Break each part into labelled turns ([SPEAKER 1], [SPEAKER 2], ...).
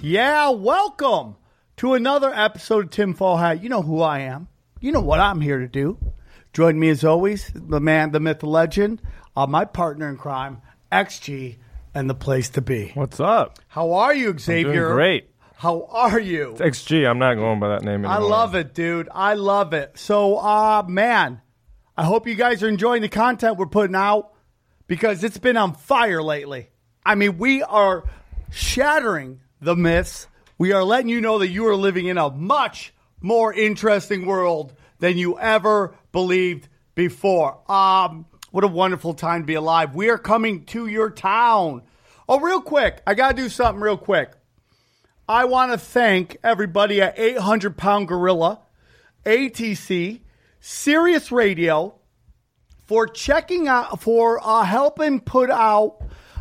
[SPEAKER 1] Yeah, welcome to another episode of Tinfoil Hat. You know who I am. You know what I'm here to do. Join me as always, the man, the myth, the legend, uh, my partner in crime, XG, and the place to be.
[SPEAKER 2] What's up?
[SPEAKER 1] How are you,
[SPEAKER 2] Doing
[SPEAKER 1] Xavier?
[SPEAKER 2] great.
[SPEAKER 1] How are you?
[SPEAKER 2] XG. I'm not going by that name anymore.
[SPEAKER 1] I love it, dude. I love it. So, uh, man, I hope you guys are enjoying the content we're putting out because it's been on fire lately. I mean, we are shattering the myths. We are letting you know that you are living in a much more interesting world than you ever believed before. Um, what a wonderful time to be alive. We are coming to your town. Oh, real quick, I got to do something real quick. I want to thank everybody at 800 Pound Gorilla, ATC, Sirius Radio for checking out, for uh, helping put out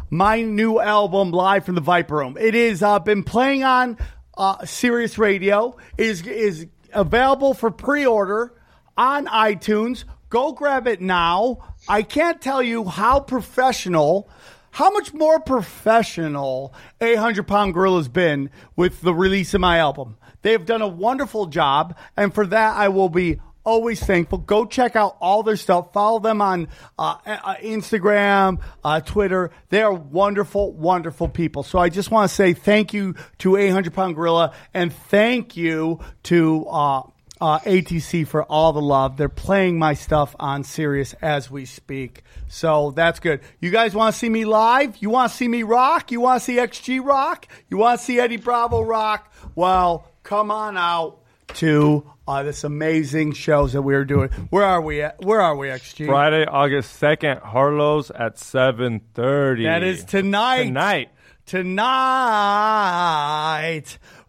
[SPEAKER 1] my new album live from the Viper Room. It is uh, been playing on uh, Sirius Radio. It is is available for pre-order on iTunes. Go grab it now. I can't tell you how professional, how much more professional 800 Pound Gorilla's been with the release of my album. They've done a wonderful job, and for that I will be always thankful. Go check out all their stuff. Follow them on uh, uh, Instagram, uh, Twitter. They are wonderful, wonderful people. So I just want to say thank you to 800 Pound Gorilla and thank you to uh, uh, ATC for all the love. They're playing my stuff on Sirius as we speak. So that's good. You guys want to see me live? You want to see me rock? You want to see XG rock? You want to see Eddie Bravo rock? Well, come on out to uh, this amazing shows that we are doing. Where are we at? Where are we, XG?
[SPEAKER 2] Friday, August 2nd, Harlow's at 7.30.
[SPEAKER 1] That is tonight.
[SPEAKER 2] Tonight.
[SPEAKER 1] Tonight.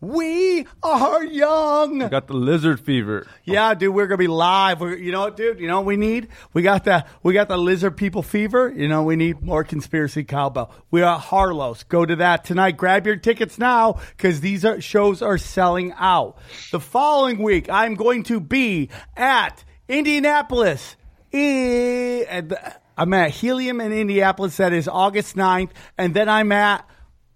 [SPEAKER 1] We are young.
[SPEAKER 2] We Got the lizard fever.
[SPEAKER 1] Yeah, dude, we're gonna be live. We're, you know what, dude? You know what we need? We got the we got the lizard people fever. You know, we need more conspiracy cowbell. We are at Harlow's. Go to that tonight. Grab your tickets now because these are shows are selling out. The following week, I'm going to be at Indianapolis. Eh, and I'm at Helium in Indianapolis. That is August 9th. And then I'm at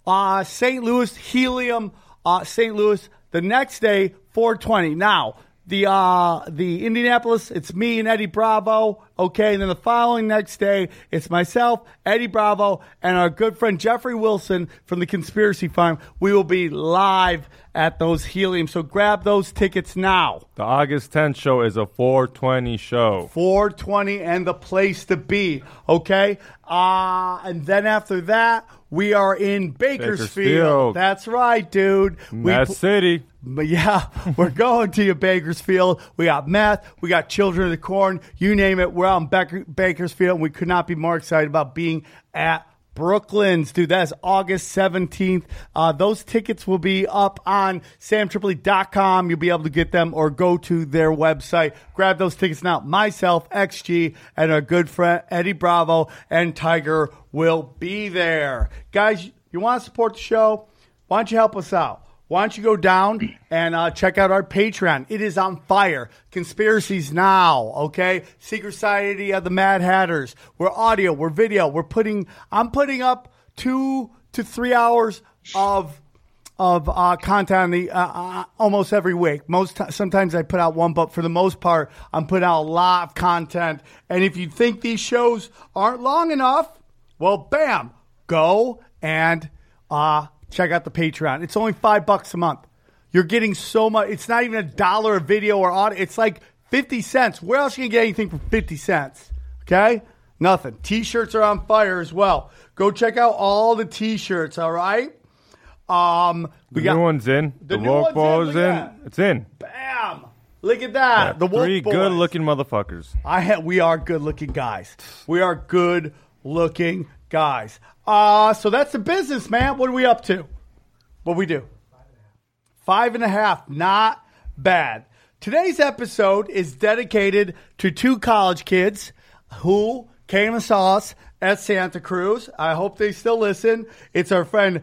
[SPEAKER 1] uh, St. Louis, Helium, uh, St. Louis. The next day, 420. Now, the uh, the Indianapolis, it's me and Eddie Bravo. Okay, and then the following next day, it's myself, Eddie Bravo, and our good friend Jeffrey Wilson from the Conspiracy Farm. We will be live at those Helium. So grab those tickets now.
[SPEAKER 2] The August 10th show is a 420 show.
[SPEAKER 1] 420 and the place to be. Okay. Uh, and then after that, we are in Bakersfield.
[SPEAKER 2] Bakersfield.
[SPEAKER 1] That's right, dude. We pl-
[SPEAKER 2] City.
[SPEAKER 1] but yeah, we're going to you, Bakersfield. We got meth. We got Children of the Corn. You name it. We're out in Baker- Bakersfield. And we could not be more excited about being at Brooklyn's, dude. That's August 17th. Uh, those tickets will be up on samtripoli.com. You'll be able to get them or go to their website. Grab those tickets now. Myself, XG, and our good friend Eddie Bravo and Tiger will be there. Guys, you want to support the show? Why don't you help us out? Why don't you go down and uh, check out our Patreon? It is on fire. Conspiracies now, okay? Secret Society of the Mad Hatters. We're audio, we're video, we're putting. I'm putting up two to three hours of of uh, content on the, uh, uh, almost every week. Most ti- sometimes I put out one, but for the most part, I'm putting out a lot of content. And if you think these shows aren't long enough, well, bam, go and uh, check out the Patreon. It's only five bucks a month. You're getting so much. It's not even a dollar a video or audio. It's like 50 cents. Where else you can get anything for 50 cents? Okay? Nothing. T shirts are on fire as well. Go check out all the t shirts, all right? Um,
[SPEAKER 2] The
[SPEAKER 1] got
[SPEAKER 2] new one's in.
[SPEAKER 1] The
[SPEAKER 2] The, woke
[SPEAKER 1] one's in,
[SPEAKER 2] in. It's in.
[SPEAKER 1] Bam! Look at that. the Wolf
[SPEAKER 2] Three good looking motherfuckers.
[SPEAKER 1] I ha- we are good looking guys. We are good looking guys. Uh, so that's the business, man. What are we up to? What we do? Five and a half. Not bad. Today's episode is dedicated to two college kids who came and saw us at Santa Cruz. I hope they still listen. It's our friend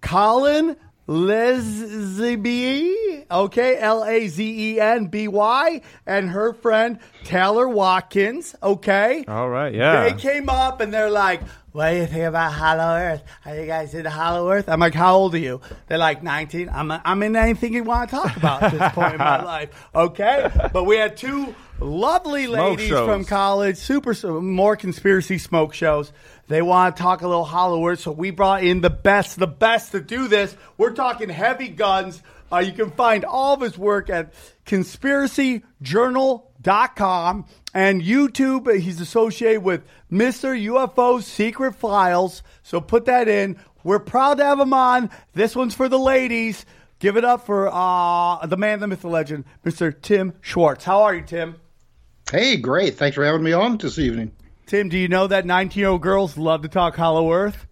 [SPEAKER 1] Colin Lazenby, okay, L A Z E N B Y, and her friend Taylor Watkins, okay?
[SPEAKER 2] All right, yeah.
[SPEAKER 1] They came up and they're like, what do you think about Hollow Earth? Are you guys into Hollow Earth? I'm like, how old are you? They're like 19. I'm, I'm in anything you want to talk about at this point in my life. Okay? But we had two lovely
[SPEAKER 2] Smoke
[SPEAKER 1] ladies
[SPEAKER 2] shows.
[SPEAKER 1] from college, super, more conspiracy smoke shows. They want to talk a little Hollow Earth, so we brought in the best, the best to do this. We're talking heavy guns. Uh, you can find all of his work at conspiracyjournal.com and YouTube. He's associated with Mr. UFO Secret Files. So put that in. We're proud to have him on. This one's for the ladies. Give it up for uh, the man, the myth, the legend, Mr. Tim Swartz. How are you, Tim?
[SPEAKER 3] Hey, great. Thanks for having me on this evening.
[SPEAKER 1] Tim, do you know that 19 year old girls love to talk Hollow Earth?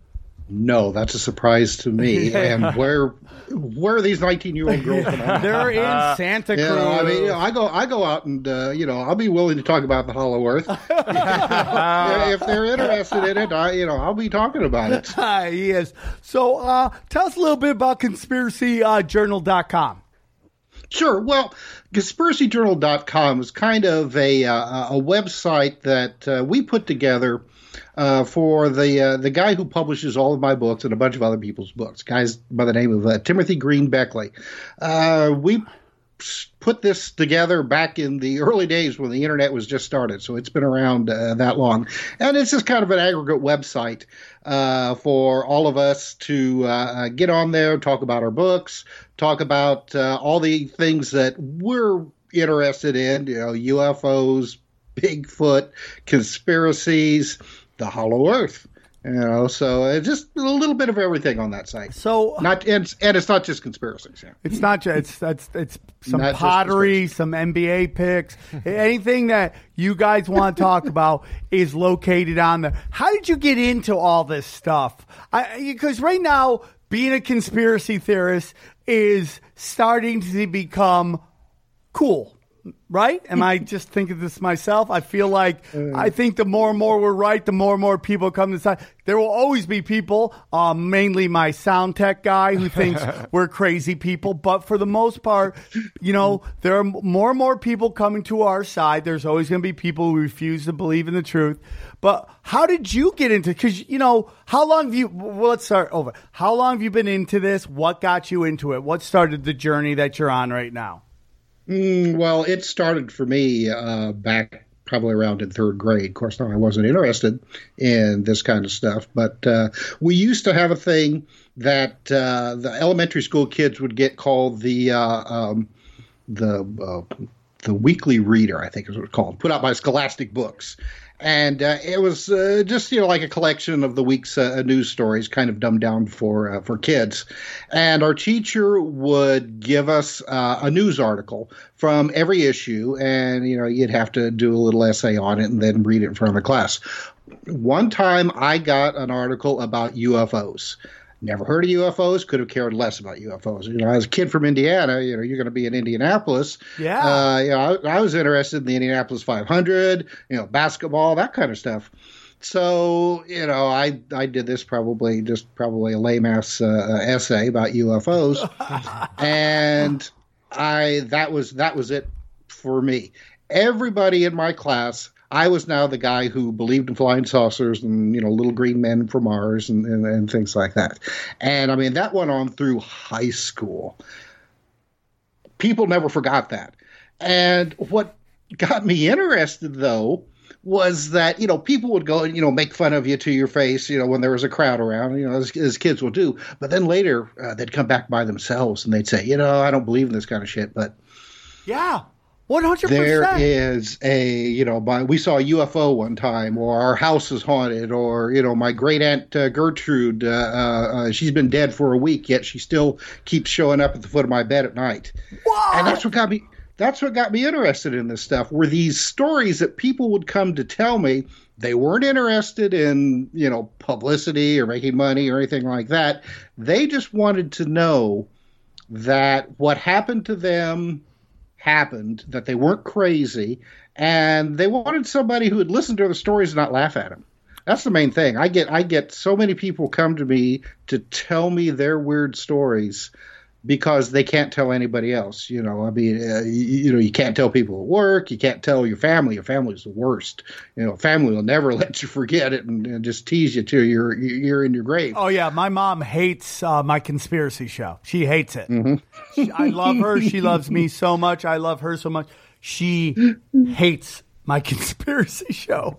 [SPEAKER 3] No, that's a surprise to me. And where where are these 19 year old girls from?
[SPEAKER 1] They're in Santa
[SPEAKER 3] You
[SPEAKER 1] Cruz.
[SPEAKER 3] know, I mean, you know, I go, I go out and uh, you know, I'll be willing to talk about the Hollow Earth if they're interested in it. I, you know, I'll be talking about it.
[SPEAKER 1] Hi, he is. So, uh, tell us a little bit about conspiracyjournal.com.
[SPEAKER 3] Sure. Well, conspiracyjournal.com is kind of a uh, a website that uh, we put together uh, for the uh, the guy who publishes all of my books and a bunch of other people's books, guys by the name of uh, Timothy Green Beckley. Uh, we put this together back in the early days when the internet was just started, so it's been around uh, that long, and it's just kind of an aggregate website uh, for all of us to uh, get on there, talk about our books, talk about uh, all the things that we're interested in, you know, UFOs, Bigfoot, conspiracies, the Hollow Earth. You know, so uh, just a little bit of everything on that site.
[SPEAKER 1] So,
[SPEAKER 3] Not and, and it's not just conspiracies. Yeah.
[SPEAKER 1] It's not just it's that's it's some
[SPEAKER 3] Not
[SPEAKER 1] pottery, some NBA picks, anything that you guys want to talk about is located on there. How did you get into all this stuff? Because right now, being a conspiracy theorist is starting to become cool. Right? Am I just thinking this myself? I feel like I think the more and more we're right, the more and more people come to side. There will always be people, uh, mainly my sound tech guy, who thinks we're crazy people. But for the most part, you know, there are more and more people coming to our side. There's always going to be people who refuse to believe in the truth. But how did you get into? Because you know, how long have you? Well, let's start over. How long have you been into this? What got you into it? What started the journey that you're on right now?
[SPEAKER 3] Mm, well, it started for me uh, back probably around in third grade. Of course, no, I wasn't interested in this kind of stuff, but uh, we used to have a thing that uh, the elementary school kids would get called the uh, um, the uh, the Weekly Reader, I think is what it's called, put out by Scholastic Books. And uh, it was uh, just you know like a collection of the week's uh, news stories, kind of dumbed down for uh, for kids. And our teacher would give us uh, a news article from every issue, and you know you'd have to do a little essay on it and then read it in front of the class. One time, I got an article about UFOs. Never heard of UFOs. Could have cared less about UFOs. You know, as a kid from Indiana, you know, you're going to be in Indianapolis.
[SPEAKER 1] Yeah.
[SPEAKER 3] Uh, you know, I, I was interested in the Indianapolis 500. You know, basketball, that kind of stuff. So you know, I I did this probably just probably a lame ass uh, essay about UFOs, and I that was that was it for me. Everybody in my class I was now the guy who believed in flying saucers and you know little green men from Mars and, and, and things like that. And I mean that went on through high school. People never forgot that. And what got me interested though was that you know people would go and you know make fun of you to your face you know when there was a crowd around you know as, as kids will do but then later uh, they'd come back by themselves and they'd say you know i don't believe in this kind of shit but
[SPEAKER 1] Yeah. One hundred
[SPEAKER 3] there is a you know we saw a UFO one time or our house is haunted or you know my great aunt uh, Gertrude uh, uh, she's been dead for a week yet she still keeps showing up at the foot of my bed at night. And that's what? got me that's what got me interested in this stuff were these stories that people would come to tell me they weren't interested in you know publicity or making money or anything like that. They just wanted to know that what happened to them happened, that they weren't crazy, and they wanted somebody who would listen to the stories and not laugh at them. That's the main thing. I get I get so many people come to me to tell me their weird stories because they can't tell anybody else. You know, I mean, uh, you, you, know, you can't tell people at work. You can't tell your family. Your family's the worst. You know, family will never let you forget it and, and just tease you till you're you're in your grave.
[SPEAKER 1] Oh yeah, my mom hates uh, my conspiracy show. She hates it.
[SPEAKER 3] Mm-hmm.
[SPEAKER 1] She, I love her. She loves me so much. I love her so much. She hates my conspiracy show.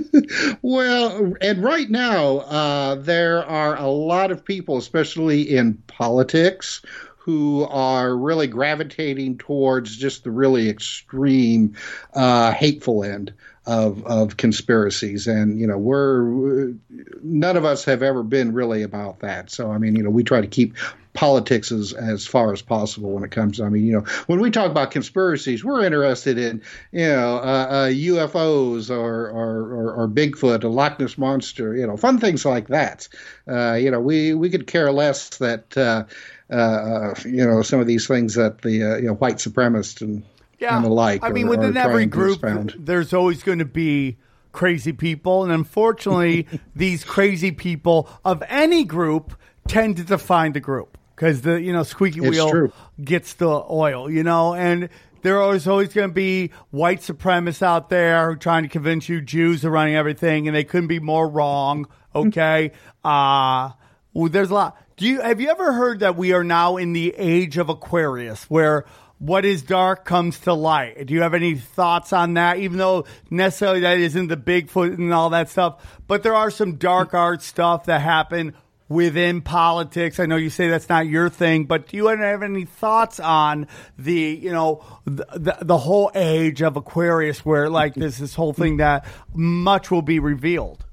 [SPEAKER 3] well, and right now, uh, there are a lot of people, especially in politics, who are really gravitating towards just the really extreme, uh, hateful end of of conspiracies and you know we're none of us have ever been really about that so i mean you know we try to keep politics as as far as possible when it comes i mean you know when we talk about conspiracies we're interested in you know uh, uh, ufos or, or, or or bigfoot a loch ness monster you know fun things like that uh, you know we we could care less that uh, uh, you know some of these things that the uh, you know white supremacists and
[SPEAKER 1] yeah.
[SPEAKER 3] and the like.
[SPEAKER 1] I mean,
[SPEAKER 3] are,
[SPEAKER 1] within
[SPEAKER 3] are
[SPEAKER 1] every group, there's always going to be crazy people, and unfortunately, these crazy people of any group tend to define the group because the you know squeaky
[SPEAKER 3] It's
[SPEAKER 1] wheel
[SPEAKER 3] true.
[SPEAKER 1] gets the oil, you know, and. There is always going to be white supremacists out there who trying to convince you Jews are running everything, and they couldn't be more wrong. Okay, uh, well, there's a lot. Do you have you ever heard that we are now in the age of Aquarius, where what is dark comes to light. Do you have any thoughts on that? Even though necessarily that isn't the Bigfoot and all that stuff, but there are some dark art stuff that happen within politics. I know you say that's not your thing, but do you have any thoughts on the, you know, the, the, the whole age of Aquarius where like mm-hmm. there's this whole thing that much will be revealed?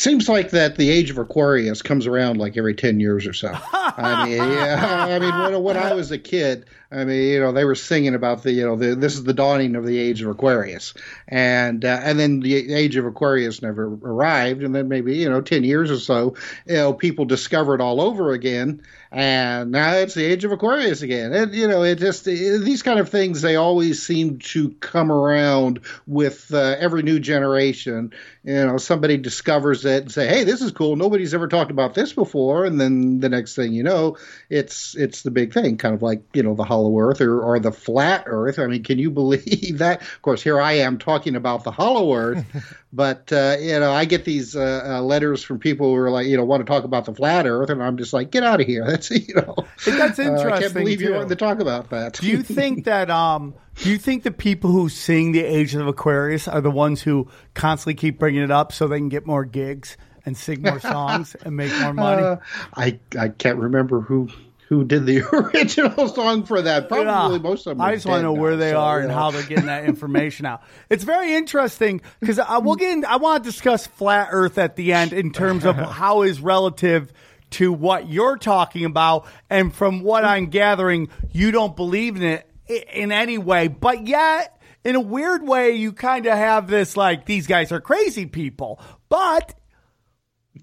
[SPEAKER 3] seems like that the age of Aquarius comes around like every 10 years or so. I mean, yeah, I mean, when, when I was a kid, I mean, you know, they were singing about the, you know, the, this is the dawning of the age of Aquarius. And, uh, and then the age of Aquarius never arrived. And then maybe, you know, 10 years or so, you know, people discover it all over again. And now it's the age of Aquarius again. And, you know, it just, these kind of things, they always seem to come around with uh, every new generation. You know, somebody discovers it and say, hey, this is cool. Nobody's ever talked about this before. And then the next thing you know, it's, it's the big thing, kind of like, you know, the hollow earth or, or the flat earth. I mean, can you believe that? Of course, here I am talking about the hollow earth, but, uh, you know, I get these uh, uh, letters from people who are like, you know, want to talk about the flat earth. And I'm just like, get out of here. That's, you know,
[SPEAKER 1] That's
[SPEAKER 3] uh, I can't believe you
[SPEAKER 1] too.
[SPEAKER 3] wanted to talk about that.
[SPEAKER 1] Do you think that um do you think the people who sing the Age of Aquarius are the ones who constantly keep bringing it up so they can get more gigs and sing more songs and make more money?
[SPEAKER 3] Uh, I I can't remember who who did the original song for that. Probably
[SPEAKER 1] Yeah.
[SPEAKER 3] most of them.
[SPEAKER 1] I just want to know where
[SPEAKER 3] now,
[SPEAKER 1] they
[SPEAKER 3] so,
[SPEAKER 1] are
[SPEAKER 3] you
[SPEAKER 1] and how they're getting that information out. It's very interesting because I will get. In, I want to discuss flat Earth at the end in terms of how is relative to what you're talking about, and from what I'm gathering, you don't believe in it in any way, but yet. In a weird way, you kind of have this like these guys are crazy people, but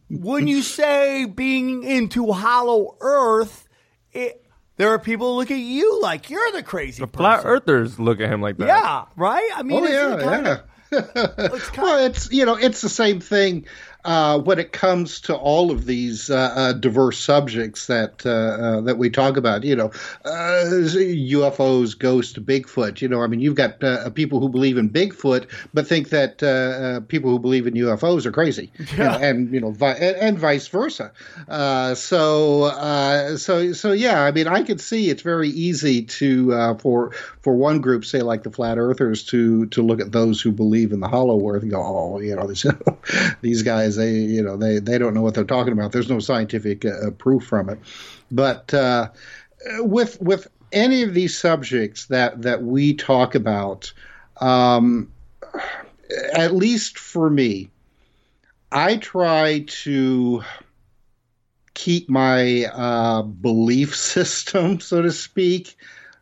[SPEAKER 1] when you say being into Hollow Earth, it, there are people who look at you like you're the crazy
[SPEAKER 2] The flat earthers look at him like that.
[SPEAKER 1] Yeah, right. I mean,
[SPEAKER 3] Oh
[SPEAKER 1] it's
[SPEAKER 3] yeah,
[SPEAKER 1] kind
[SPEAKER 3] yeah.
[SPEAKER 1] of- it's kind
[SPEAKER 3] well, it's you know it's the same thing uh, when it comes to all of these uh, uh, diverse subjects that uh, that we talk about. You know, uh, UFOs, ghosts, Bigfoot. You know, I mean, you've got uh, people who believe in Bigfoot but think that uh, uh, people who believe in UFOs are crazy, You know, and you know, vi- and, and vice versa. Uh, so, uh, so, so yeah. I mean, I could see it's very easy to uh, for for one group, say like the flat earthers, to to look at those who believe in the hollow earth and go, oh, you know, this, these guys, they, you know, they they don't know what they're talking about. There's no scientific uh, proof from it, but uh, with with any of these subjects that that we talk about, um, at least for me, I try to keep my uh, belief system, so to speak,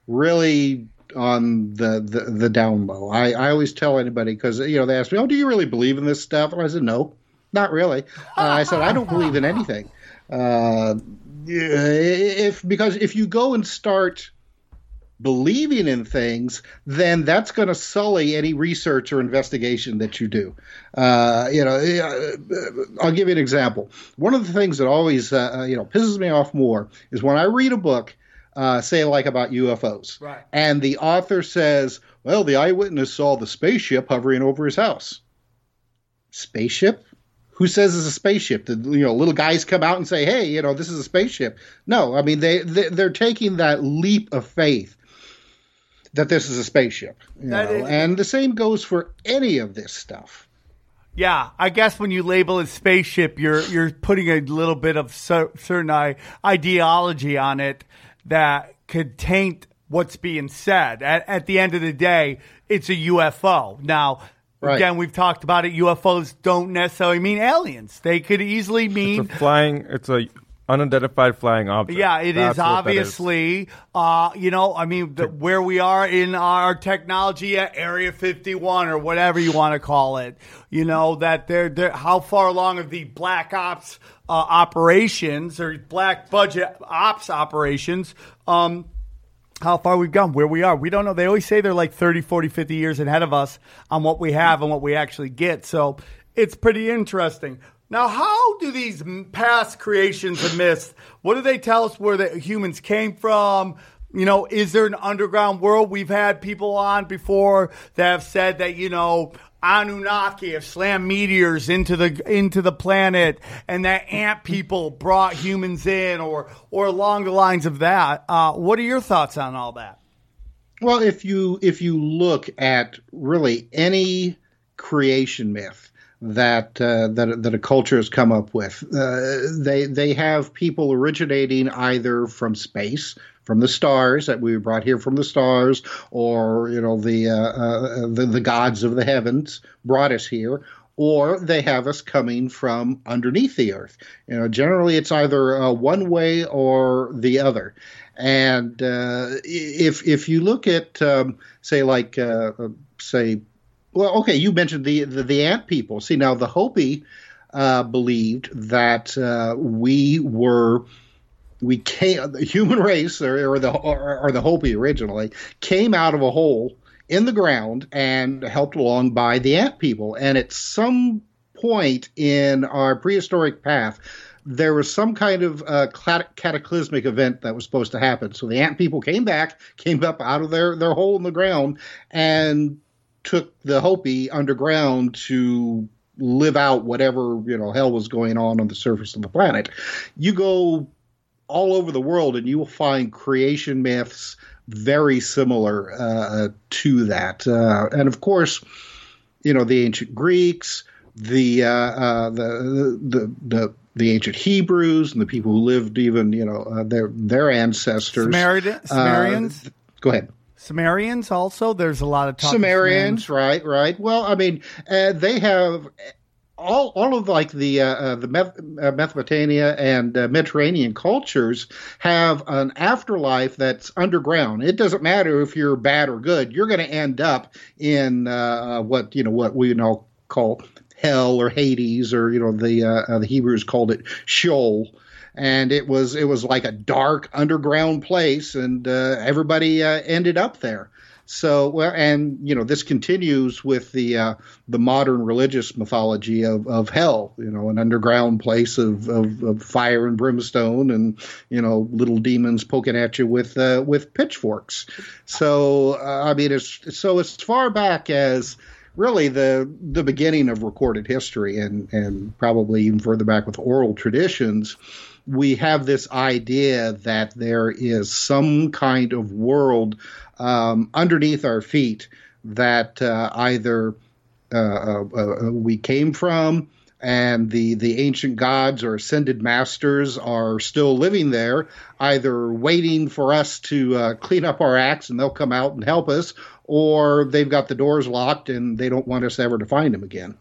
[SPEAKER 3] really on the, the, the down low. I, I always tell anybody because you know they ask me, "Oh, do you really believe in this stuff?" And I said, "No, not really." Uh, I said, "I don't believe in anything." Uh, if because if you go and start believing in things, then that's going to sully any research or investigation that you do. Uh, you know, I'll give you an example. One of the things that always uh, you know pisses me off more is when I read a book uh, say like about UFOs.
[SPEAKER 1] Right.
[SPEAKER 3] And the author says, well, the eyewitness saw the spaceship hovering over his house. Spaceship? Who says it's a spaceship? The you know little guys come out and say, "Hey, you know this is a spaceship." No, I mean they, they they're taking that leap of faith that this is a spaceship, you know?
[SPEAKER 1] Is-
[SPEAKER 3] and the same goes for any of this stuff.
[SPEAKER 1] Yeah, I guess when you label a spaceship, you're you're putting a little bit of certain ideology on it that could taint what's being said. At, at the end of the day, it's a UFO. Now,
[SPEAKER 3] Right.
[SPEAKER 1] again, we've talked about it. UFOs don't necessarily mean aliens. They could easily
[SPEAKER 2] It's
[SPEAKER 1] mean
[SPEAKER 2] a flying. It's a unidentified flying object.
[SPEAKER 1] Yeah, it is
[SPEAKER 2] That's what that is.
[SPEAKER 1] obviously. Uh, you know, I mean, the, where we are in our technology at Area 51 or whatever you want to call it. You know that they're, they're how far along of the black ops uh, operations or black budget ops operations. Um, how far we've gone, where we are. We don't know. They always say they're like 30, 40, 50 years ahead of us on what we have and what we actually get. So it's pretty interesting. Now, how do these past creations and myths, what do they tell us where the humans came from? You know, is there an underground world? We've had people on before that have said that, you know, Anunnaki have slammed meteors into the into the planet, and that ant people brought humans in, or or along the lines of that. Uh, what are your thoughts on all that?
[SPEAKER 3] Well, if you if you look at really any creation myth that uh, that that a culture has come up with, uh, they they have people originating either from space, from the stars that we were brought here from the stars, or you know the uh, uh, the, the gods of the heavens brought us here. Or they have us coming from underneath the earth. You know, generally it's either uh, one way or the other. And uh, if if you look at um, say like uh, uh, say well okay you mentioned the the, the ant people see now the Hopi uh, believed that uh, we were we came the human race or, or the or, or the Hopi originally came out of a hole in the ground and helped along by the ant people and at some point in our prehistoric path there was some kind of uh, cataclysmic event that was supposed to happen. So the ant people came back, came up out of their, their hole in the ground, and took the Hopi underground to live out whatever you know hell was going on on the surface of the planet. You go all over the world, and you will find creation myths very similar uh, to that. Uh, and of course, you know the ancient Greeks, the uh, uh, the, the the the ancient Hebrews, and the people who lived even you know uh, their their ancestors.
[SPEAKER 1] Samarid- Sumerians?
[SPEAKER 3] Uh, go ahead.
[SPEAKER 1] Sumerians also. There's a lot of talk of
[SPEAKER 3] Sumerians, right, right. Well, I mean, uh, they have all all of like the uh, uh, the uh, Mesopotamia and uh, Mediterranean cultures have an afterlife that's underground. It doesn't matter if you're bad or good; you're going to end up in uh, what you know what we now call hell or Hades, or you know the uh, uh, the Hebrews called it Sheol. And it was it was like a dark underground place, and uh, everybody uh, ended up there. So, well, and you know, this continues with the uh, the modern religious mythology of, of hell. You know, an underground place of, of, of fire and brimstone, and you know, little demons poking at you with uh, with pitchforks. So, uh, I mean, it's so as far back as really the the beginning of recorded history, and and probably even further back with oral traditions we have this idea that there is some kind of world um, underneath our feet that uh, either uh, uh, we came from and the the ancient gods or ascended masters are still living there, either waiting for us to uh, clean up our acts and they'll come out and help us, or they've got the doors locked and they don't want us ever to find them again.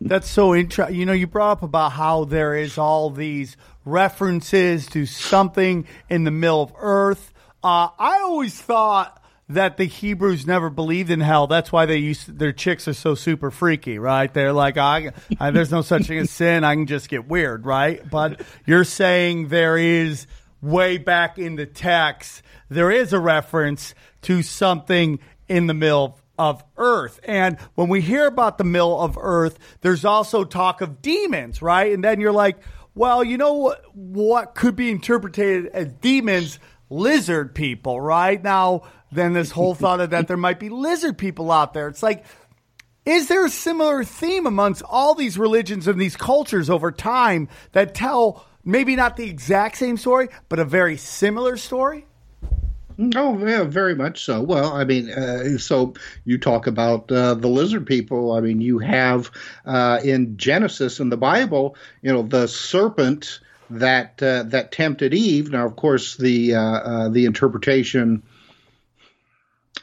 [SPEAKER 1] That's so interesting. You know, you brought up about how there is all these references to something in the middle of Earth. Uh, I always thought that the Hebrews never believed in hell. That's why they used their chicks are so super freaky, right? They're like, I, I, there's no such thing as sin. I can just get weird, right? But you're saying there is way back in the text, there is a reference to something in the middle of earth. And when we hear about the middle of earth, there's also talk of demons, right? And then you're like, well, you know what, what could be interpreted as demons? Lizard people, right? Now, then this whole thought of that there might be lizard people out there. It's like, is there a similar theme amongst all these religions and these cultures over time that tell maybe not the exact same story, but a very similar story?
[SPEAKER 3] Oh, yeah, very much so. Well, I mean, uh, so you talk about uh, the lizard people. I mean, you have uh, in Genesis in the Bible, you know, the serpent that uh, that tempted Eve. Now, of course, the uh, uh, the interpretation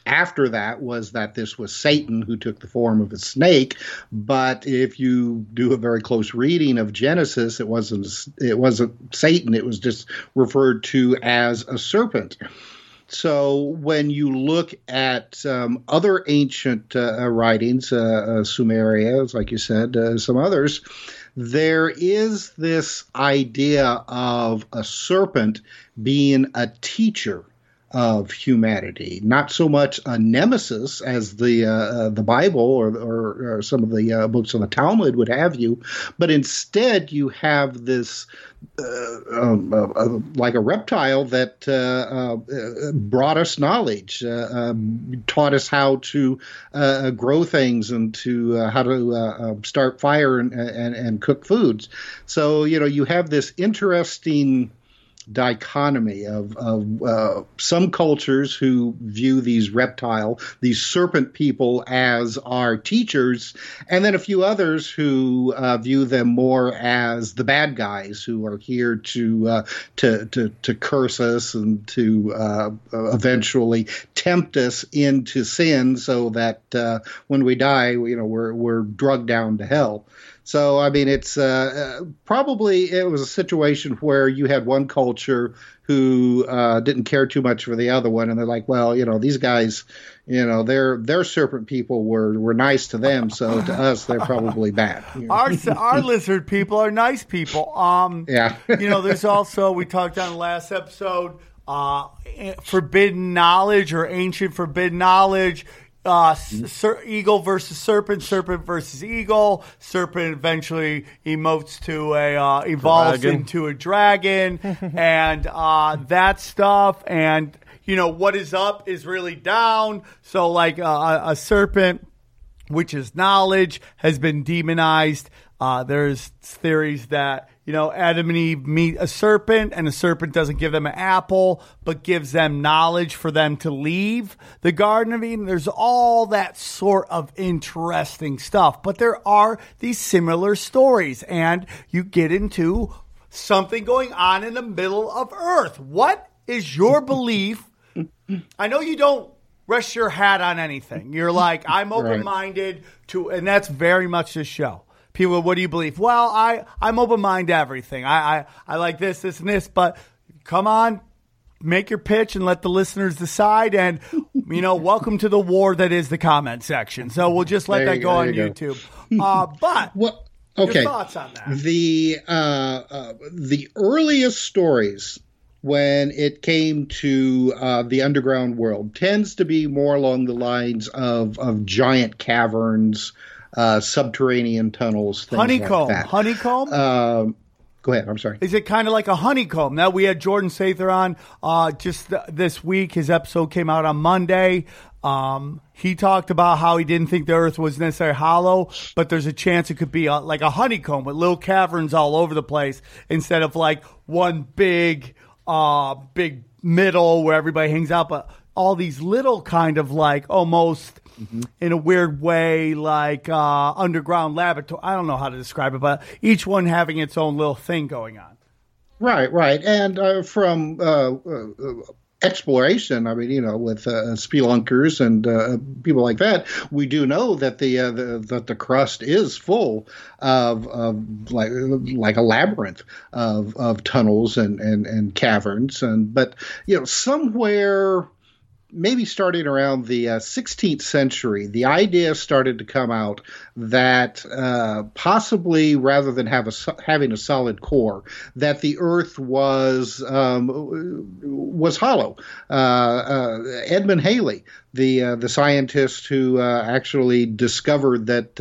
[SPEAKER 3] after that was that this was Satan who took the form of a snake. But if you do a very close reading of Genesis, it wasn't it wasn't Satan. It was just referred to as a serpent. So when you look at um, other ancient uh, writings, uh, uh, Sumeria, like you said, uh, some others, there is this idea of a serpent being a teacher of humanity, not so much a nemesis as the uh, uh, the Bible or, or, or, some of the uh, books of the Talmud would have you, but instead you have this uh, um, uh, uh, like a reptile that brought us knowledge, um, taught us how to grow things and to how to start fire and, and, and cook foods. So you know you have this interesting dichotomy of, of uh, some cultures who view these reptile, these serpent people as our teachers, and then a few others who uh, view them more as the bad guys who are here to uh, to, to, to curse us and to uh, eventually tempt us into sin, so that uh, when we die, you know, we're we're drugged down to hell. So I mean, it's uh, uh, probably it was a situation where you had one culture who uh, didn't care too much for the other one, and they're like, well, you know, these guys, you know, their their serpent people were were nice to them, so to us they're probably bad.
[SPEAKER 1] You know? Our our lizard people are nice people. Um,
[SPEAKER 3] yeah,
[SPEAKER 1] you know, there's also we talked on the last episode. Uh, forbidden knowledge or ancient forbidden knowledge uh, ser- eagle versus serpent, serpent versus eagle. Serpent eventually emotes to a uh, evolves
[SPEAKER 2] Dragon.
[SPEAKER 1] into a dragon, and uh, that stuff. And you know what is up is really down. So like uh, a, a serpent, which is knowledge, has been demonized. Uh, there's theories that you know Adam and Eve meet a serpent, and the serpent doesn't give them an apple, but gives them knowledge for them to leave the Garden of Eden. There's all that sort of interesting stuff, but there are these similar stories, and you get into something going on in the middle of Earth. What is your belief? I know you don't rest your hat on anything. You're like, I'm open minded to, and that's very much this show. People, what do you believe? Well, I, I'm open minded to everything. I, I, I like this, this, and this, but come on, make your pitch and let the listeners decide. And, you know, welcome to the war that is the comment section. So we'll just let
[SPEAKER 3] There
[SPEAKER 1] that
[SPEAKER 3] you
[SPEAKER 1] go
[SPEAKER 3] go,
[SPEAKER 1] on
[SPEAKER 3] there you go.
[SPEAKER 1] YouTube. Uh, but
[SPEAKER 3] Well,
[SPEAKER 1] your
[SPEAKER 3] okay.
[SPEAKER 1] thoughts on that?
[SPEAKER 3] The uh, uh, the earliest stories when it came to uh, the underground world tends to be more along the lines of of giant caverns, uh, subterranean tunnels, things
[SPEAKER 1] honeycomb.
[SPEAKER 3] like that.
[SPEAKER 1] Honeycomb?
[SPEAKER 3] Um, go ahead. I'm sorry.
[SPEAKER 1] Is it kind of like a honeycomb? Now we had Jordan Sather on uh, just th- this week. His episode came out on Monday. Um, he talked about how he didn't think the Earth was necessarily hollow, but there's a chance it could be uh like a honeycomb with little caverns all over the place instead of like one big, uh, big middle where everybody hangs out. But all these little kind of like almost in a weird way like uh, underground laboratory. I don't know how to describe it, but each one having its own little thing going on.
[SPEAKER 3] Right, right, and uh, from uh, uh, exploration, I mean, you know, with uh, spelunkers and uh, people like that, we do know that the, uh, the that the crust is full of, of like like a labyrinth of, of tunnels and, and, and caverns, and but you know, somewhere maybe starting around the uh, 16th century, the idea started to come out that uh, possibly rather than have a having a solid core, that the Earth was um, was hollow. Uh, uh Edmund Halley, the uh, the scientist who uh, actually discovered that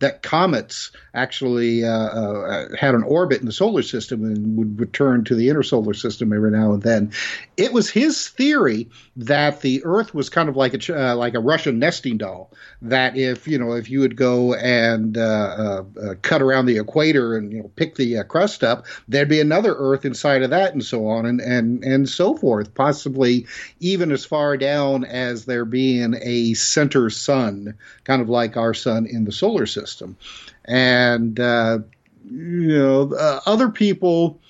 [SPEAKER 3] that comets actually had an orbit in the solar system and would return to the inner solar system every now and then, it was his theory that the Earth was kind of like a like a Russian nesting doll. That if you know if you would go and uh, uh, uh, cut around the equator and you know pick the uh, crust up, there'd be another Earth inside of that, and so on and and and so forth. Possibly even as far down as there being a center sun, kind of like our sun in the solar system, and uh, you know uh, other people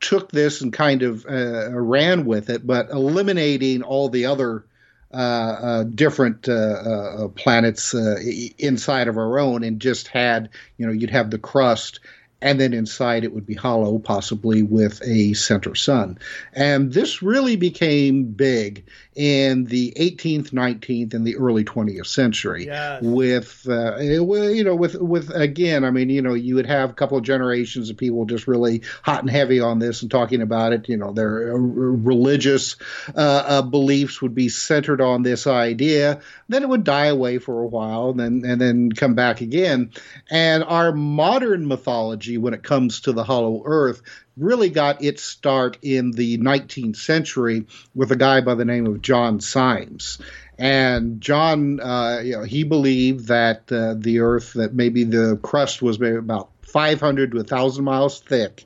[SPEAKER 3] took this and kind of ran with it, but eliminating all the other uh, uh, different uh, uh planets uh, inside of our own, and just had you know you'd have the crust and then inside it would be hollow, possibly with a center sun. And this really became big in the 18th, 19th, and the early 20th century.
[SPEAKER 1] Yes.
[SPEAKER 3] With uh, you know, with with again, I mean, you know, you would have a couple of generations of people just really hot and heavy on this and talking about it. You know, their uh, religious uh, uh, beliefs would be centered on this idea. Then it would die away for a while, and then and then come back again. And our modern mythology, when it comes to the Hollow Earth, really got its start in the 19th century with a guy by the name of John Symmes. And John, uh, you know, he believed that uh, the Earth, that maybe the crust was maybe about 500 to 1,000 miles thick,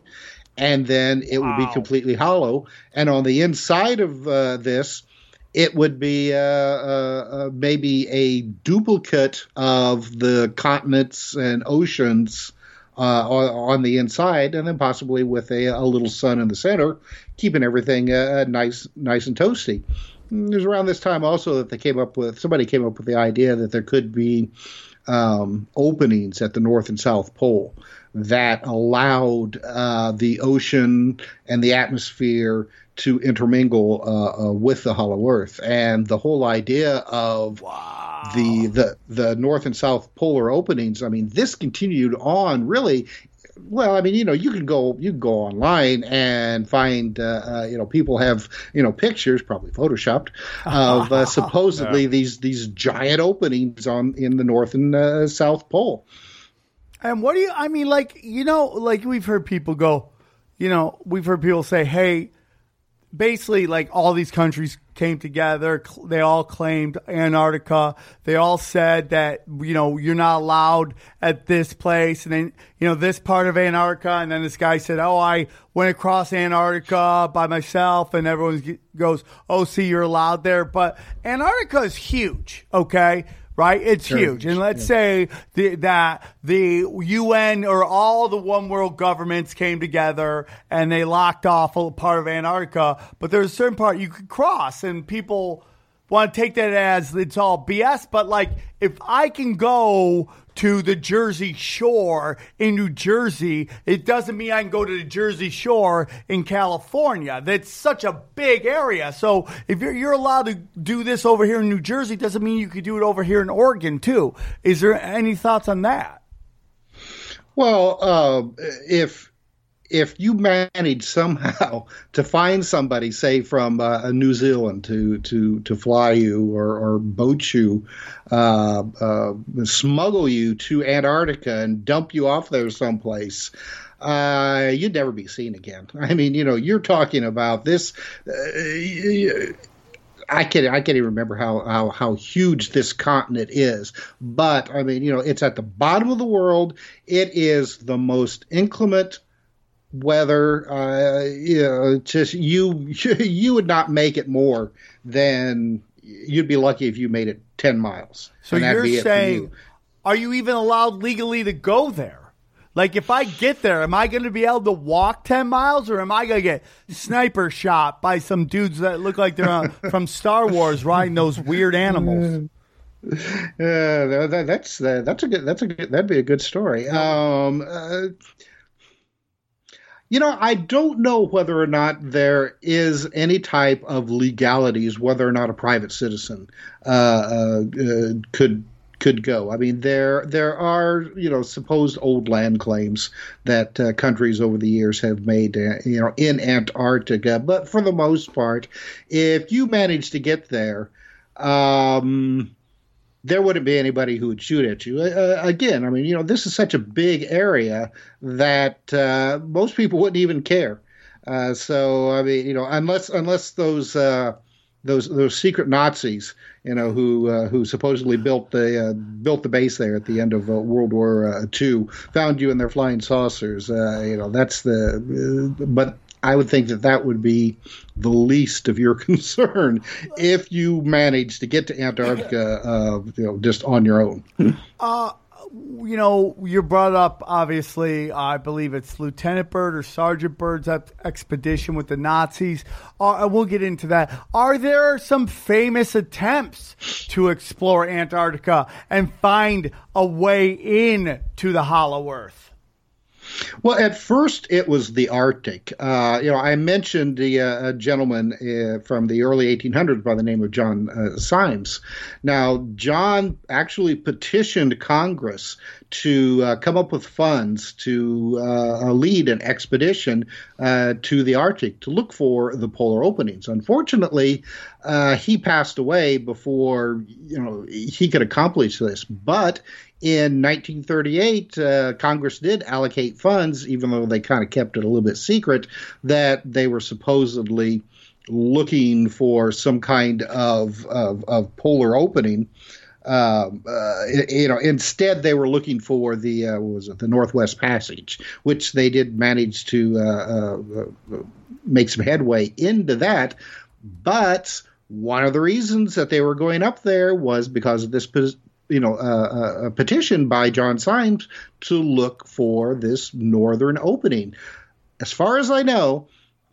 [SPEAKER 3] and then it wow. would be completely hollow. And on the inside of uh, this, it would be uh, uh, uh, maybe a duplicate of the continents and oceans uh, on, the inside, and then possibly with a, a, little sun in the center, keeping everything uh, nice, nice and toasty. It was around this time also that they came up with somebody came up with the idea that there could be um, openings at the North and South Pole that allowed uh, the ocean and the atmosphere to intermingle uh, uh, with the hollow earth. And the whole idea of wow. The, the the north and south polar openings, I mean, this continued on really well, I mean, you know, you can go you can go online and find uh, uh, you know people have you know pictures, probably photoshopped, of uh, supposedly these these giant openings on in the north and uh, south pole.
[SPEAKER 1] And what do you? I mean, like you know, like we've heard people go, you know, we've heard people say, hey basically like all these countries came together. They all claimed Antarctica. They all said that, you know, you're not allowed at this place. And then, you know, this part of Antarctica. And then this guy said, Oh, I went across Antarctica by myself. And everyone goes, Oh, see, you're allowed there. But Antarctica is huge. Okay right? It's sure. huge. And let's yeah. say the, that the UN or all the one world governments came together and they locked off a part of Antarctica, but there's a certain part you could cross and people want to take that as it's all BS. But like, if I can go to the Jersey Shore in New Jersey, it doesn't mean I can go to the Jersey Shore in California. That's such a big area. So if you're, you're allowed to do this over here in New Jersey, doesn't mean you could do it over here in Oregon too. Is there any thoughts on that?
[SPEAKER 3] Well, uh, if if you manage somehow to find somebody, say from uh, New Zealand, to to to fly you or, or boat you, uh, uh, smuggle you to Antarctica and dump you off there someplace. Uh, you'd never be seen again. I mean, you know, you're talking about this. Uh, I can't I can't even remember how, how how huge this continent is. But I mean, you know, it's at the bottom of the world. It is the most inclement weather uh, you know, just you you would not make it more than you'd be lucky if you made it ten miles.
[SPEAKER 1] So you're
[SPEAKER 3] be it for
[SPEAKER 1] saying,
[SPEAKER 3] you.
[SPEAKER 1] are you even allowed legally to go there? Like, if I get there, am I going to be able to walk 10 miles or am I going to get sniper shot by some dudes that look like they're uh, from Star Wars riding those weird animals?
[SPEAKER 3] Yeah, that, that's uh, that's a good that's a good that'd be a good story. Um, uh, you know, I don't know whether or not there is any type of legalities whether or not a private citizen uh, uh, uh, could could go. I mean, there there are you know supposed old land claims that uh, countries over the years have made uh, you know in Antarctica, but for the most part, if you manage to get there. Um, there wouldn't be anybody who would shoot at you. Uh, again, I mean, you know, this is such a big area that uh, most people wouldn't even care. Uh, so, I mean, you know, unless unless those uh, those those secret Nazis, you know, who uh, who supposedly built the uh, built the base there at the end of World War II, found you in their flying saucers. you know, that's the. but I would think that that would be the least of your concern if you manage to get to Antarctica, uh, you know, just on your own.
[SPEAKER 1] You know, you brought up, obviously, I believe it's Lieutenant Byrd or Sergeant Byrd's expedition with the Nazis. Uh, we'll get into that. Are there some famous attempts to explore Antarctica and find a way in to the Hollow Earth?
[SPEAKER 3] Well, at first it was the Arctic. Uh, you know, I mentioned the uh, gentleman uh, from the early 1800s by the name of John uh, Symmes. Now, John actually petitioned Congress to uh, come up with funds to uh, lead an expedition to the Arctic to look for the polar openings. Unfortunately, he passed away before you know he could accomplish this, but in 1938, uh, Congress did allocate funds, even though they kind of kept it a little bit secret, that they were supposedly looking for some kind of of, of polar opening. Um, uh, you know, instead they were looking for the uh, was it the Northwest Passage, which they did manage to uh, uh, make some headway into that, but one of the reasons that they were going up there was because of this you know, a, a petition by John Symmes to look for this northern opening. As far as I know,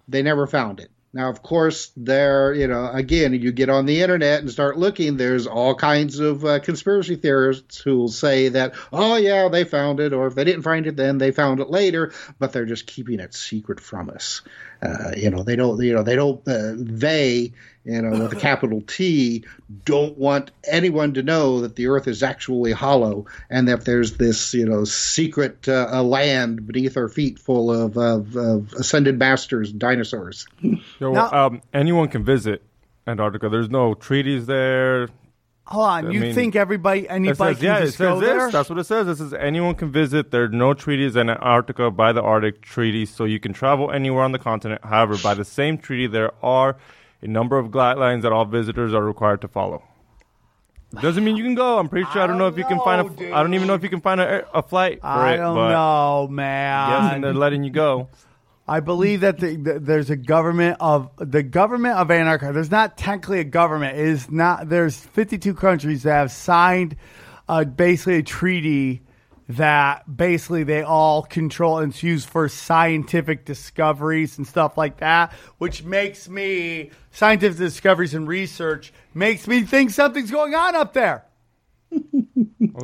[SPEAKER 3] they never found it. Now, of course, there, you know, again, you get on the internet and start looking, there's all kinds of uh, conspiracy theorists who will say that, oh, yeah, they found it, or if they didn't find it then, they found it later, but they're just keeping it secret from us. Uh, you know, they don't, you know, they don't, uh, they, you know, with a capital T, don't want anyone to know that the Earth is actually hollow and that there's this, you know, secret uh, land beneath our feet full of, of, of ascended masters, dinosaurs.
[SPEAKER 2] Yo,
[SPEAKER 1] Now-
[SPEAKER 2] um, anyone can visit Antarctica. There's no treaties there.
[SPEAKER 1] Hold on,
[SPEAKER 2] I
[SPEAKER 1] you
[SPEAKER 2] mean,
[SPEAKER 1] think everybody, anybody
[SPEAKER 2] says,
[SPEAKER 1] can
[SPEAKER 2] yeah, it says
[SPEAKER 1] go
[SPEAKER 2] this.
[SPEAKER 1] there?
[SPEAKER 2] That's what it says. It says anyone can visit. There are no treaties in Antarctica by the Arctic Treaty, so you can travel anywhere on the continent. However, by the same treaty, there are a number of guidelines that all visitors are required to follow. Doesn't mean you can go. I'm pretty sure. I, don't know if you can find a.
[SPEAKER 1] know,
[SPEAKER 2] I don't even know if you can find a, a flight
[SPEAKER 1] I
[SPEAKER 2] it.
[SPEAKER 1] don't know,
[SPEAKER 2] Yes,
[SPEAKER 1] man.
[SPEAKER 2] and they're letting you go.
[SPEAKER 1] I believe that the, the, there's a government of the government of Antarctica. There's not technically a government. It is not. There's 52 countries that have signed uh, basically a treaty that basically they all control and it's used for scientific discoveries and stuff like that, which makes me scientific discoveries and research makes me think something's going on up there.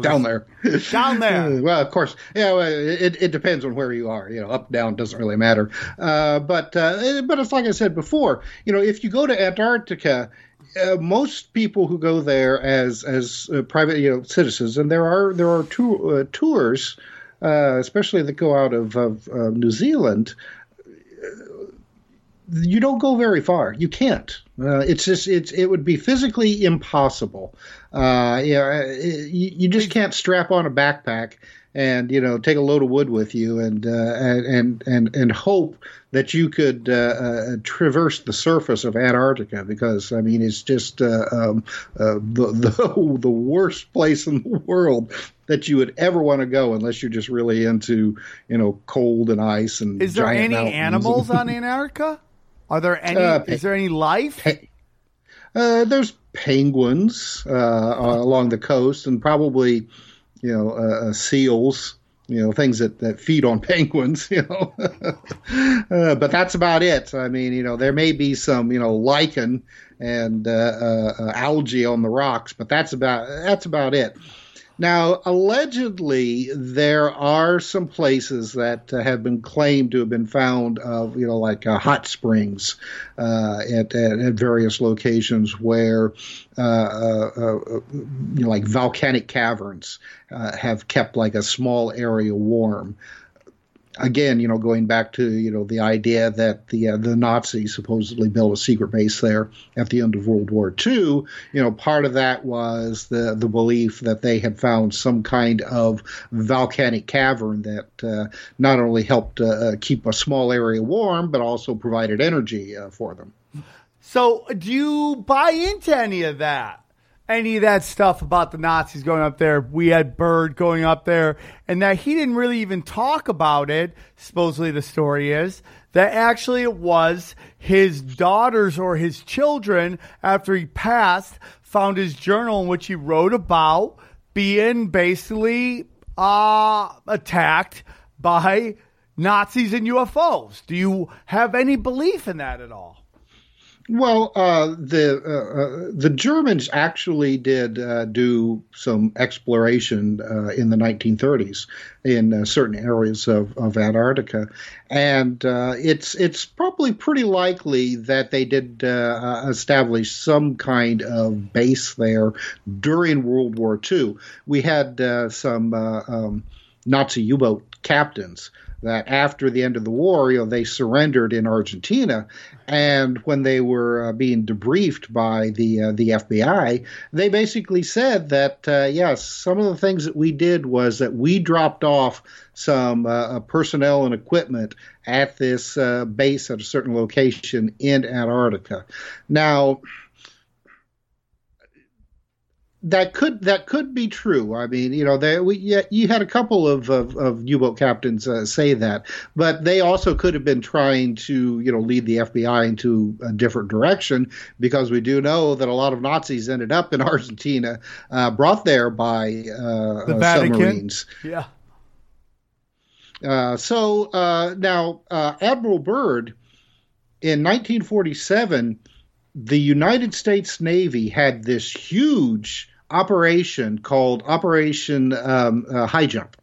[SPEAKER 3] Down there.
[SPEAKER 1] Down there.
[SPEAKER 3] well, of course, yeah. Well, it, it depends on where you are. You know, up down doesn't really matter. Uh, but uh, but it's like I said before. You know, if you go to Antarctica. Uh, most people who go there as as uh, private you know citizens, and there are there are two, uh, tours, uh, especially that go out of, of uh, New Zealand. You don't go very far. You can't. Uh, it's just it's it would be physically impossible. Uh, you, know, you, you just can't strap on a backpack and you know take a load of wood with you and uh, and and and hope that you could uh, uh, traverse the surface of Antarctica because I mean it's just uh, um, uh, the, the the worst place in the world that you would ever want to go unless you're just really into you know cold and ice and
[SPEAKER 1] Is there any animals on Antarctica? Are there any?
[SPEAKER 3] Uh,
[SPEAKER 1] is there any life?
[SPEAKER 3] Uh, there's penguins uh, along the coast, and probably, you know, uh, uh, seals. You know, things that, that feed on penguins. You know, uh, but that's about it. I mean, you know, there may be some, you know, lichen and uh, uh, uh, algae on the rocks, but that's about that's about it. Now, allegedly, there are some places that uh, have been claimed to have been found of, you know, like uh, hot springs uh, at, at, at various locations where, uh, uh, uh, you know, like volcanic caverns have kept like a small area warm again, you know, going back to you know the idea that the uh, the Nazis supposedly built a secret base there at the end of World War II. You know, part of that was the the belief that they had found some kind of volcanic cavern that uh, not only helped uh, uh, keep a small area warm, but also provided energy uh, for them.
[SPEAKER 1] So, do you buy into any of that? Any of that stuff about the Nazis going up there? We had Byrd going up there, and that he didn't really even talk about it. Supposedly, the story is that actually it was his daughters or his children, after he passed, found his journal in which he wrote about being basically uh, attacked by Nazis and UFOs. Do you have any belief in that at all?
[SPEAKER 3] Well, uh, the uh, uh, the Germans actually did uh, do some exploration uh, in the 1930s in certain areas of, of Antarctica, and it's it's probably pretty likely that they did establish some kind of base there during World War II. We had some um, Nazi U-boat captains that after the end of the war, you know, they surrendered in Argentina, and when they were uh, being debriefed by the uh, the FBI, they basically said that uh, yes, some of the things that we did was that we dropped off some uh, personnel and equipment at this uh, base at a certain location in Antarctica. Now that could that could be true. I mean, you know, they, we, yeah, you had a couple of, of, of U-boat captains uh, say that, but they also could have been trying to, you know, lead the FBI into a different direction because we do know that a lot of Nazis ended up in Argentina, uh, brought there by uh,
[SPEAKER 1] The
[SPEAKER 3] uh,
[SPEAKER 1] Vatican?
[SPEAKER 3] submarines.
[SPEAKER 1] Yeah.
[SPEAKER 3] Uh, so uh, now, uh, Admiral Byrd in 1947, the United States Navy had this huge operation called Operation um, uh, Highjump,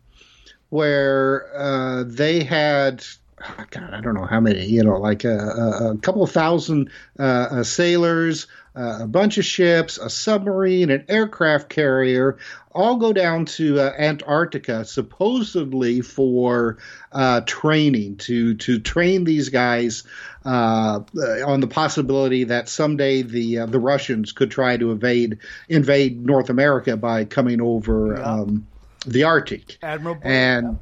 [SPEAKER 3] where uh, they had. oh, God, I don't know how many, you know, like a, a, a couple of thousand uh, uh, sailors, uh, a bunch of ships, a submarine, an aircraft carrier, all go down to uh, Antarctica, supposedly for uh, training to to train these guys uh, on the possibility that someday the uh, the Russians could try to invade invade North America by coming over um, the Arctic.
[SPEAKER 1] Admiral
[SPEAKER 3] and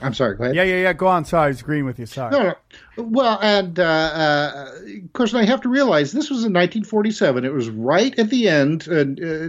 [SPEAKER 3] I'm sorry. Go ahead.
[SPEAKER 1] Yeah, yeah, yeah. Go on. Sorry, I was agreeing with you. Sorry.
[SPEAKER 3] No, no. Well, and uh, uh, of course, I have to realize this was in 1947. It was right at the end. Uh, uh,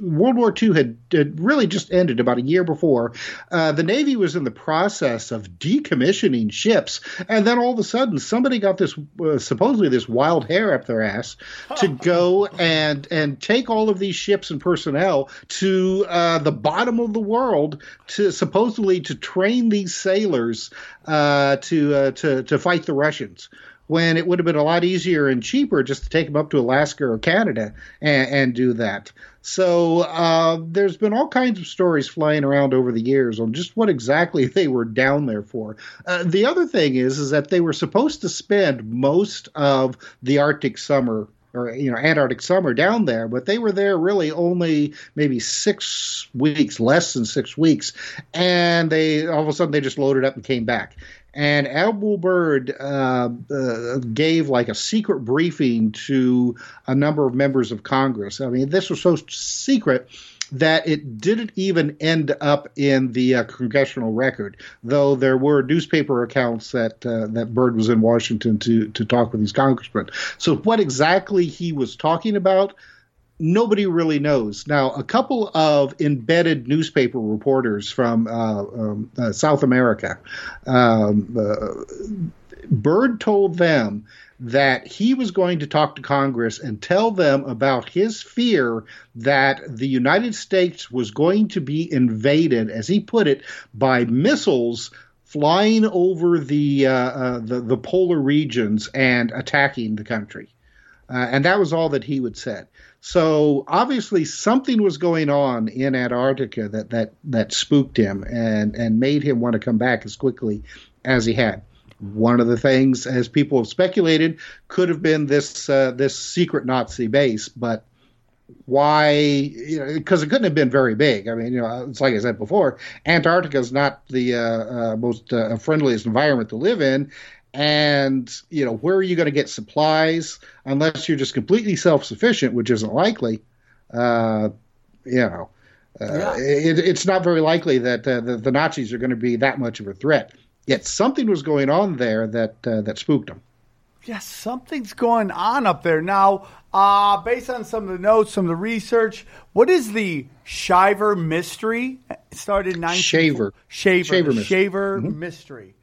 [SPEAKER 3] World War II had, had really just ended about a year before. Uh, the Navy was in the process of decommissioning ships, and then all of a sudden, somebody got this uh, supposedly this wild hair up their ass to go and and take all of these ships and personnel to uh, the bottom of the world to supposedly to train these sailors uh, to uh, to fight the Russians. When it would have been a lot easier and cheaper just to take them up to Alaska or Canada and, and do that. So uh, there's been all kinds of stories flying around over the years on just what exactly they were down there for. Uh, the other thing is, is that they were supposed to spend most of the Arctic summer or you know Antarctic summer down there, but they were there really only maybe six weeks, less than six weeks, and they all of a sudden they just loaded up and came back. And Admiral Byrd uh, uh, gave like a secret briefing to a number of members of Congress. I mean, this was so secret that it didn't even end up in the uh, congressional record, though there were newspaper accounts that uh, that Byrd was in Washington to to talk with these congressmen. So what exactly he was talking about, nobody really knows. Now, a couple of embedded newspaper reporters from uh, um, uh, South America, um, uh, Byrd told them that he was going to talk to Congress and tell them about his fear that the United States was going to be invaded, as he put it, by missiles flying over the uh, uh, the, the, polar regions and attacking the country. Uh, and that was all that he would said. So obviously something was going on in Antarctica that that that spooked him and and made him want to come back as quickly as he had. One of the things, as people have speculated, could have been this uh, this secret Nazi base, but why? You know, because it couldn't have been very big. I mean, you know, it's like I said before, Antarctica is not the uh, uh, most uh, friendliest environment to live in, and you know, where are you going to get supplies unless you're just completely self sufficient, which isn't likely. Uh, you know. Uh, yeah. it, it's not very likely that uh, the, the Nazis are going to be that much of a threat. Yet something was going on there that uh, that spooked them
[SPEAKER 1] Yes, something's going on up there now. Uh, based on some of the notes, some of the research, what is the Shiver mystery? It started in 19-
[SPEAKER 3] Shaver.
[SPEAKER 1] Shaver.
[SPEAKER 3] Shaver
[SPEAKER 1] mystery. Shaver mm-hmm. mystery.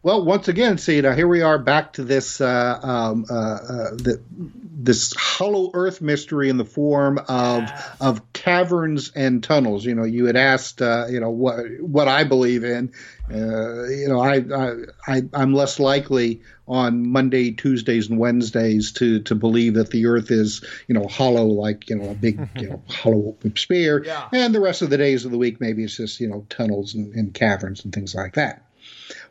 [SPEAKER 3] Well, once again, see now here we are back to this uh, um, uh, uh, the, this hollow Earth mystery in the form of of caverns and tunnels. You know, you had asked, uh, you know, what what I believe in. Uh, you know, I, I I am less likely on Monday, Tuesdays, and Wednesdays to to believe that the Earth is you know hollow like you know a big you know hollow sphere,
[SPEAKER 1] yeah.
[SPEAKER 3] and the rest of the days of the week maybe it's just you know tunnels and, and caverns and things like that.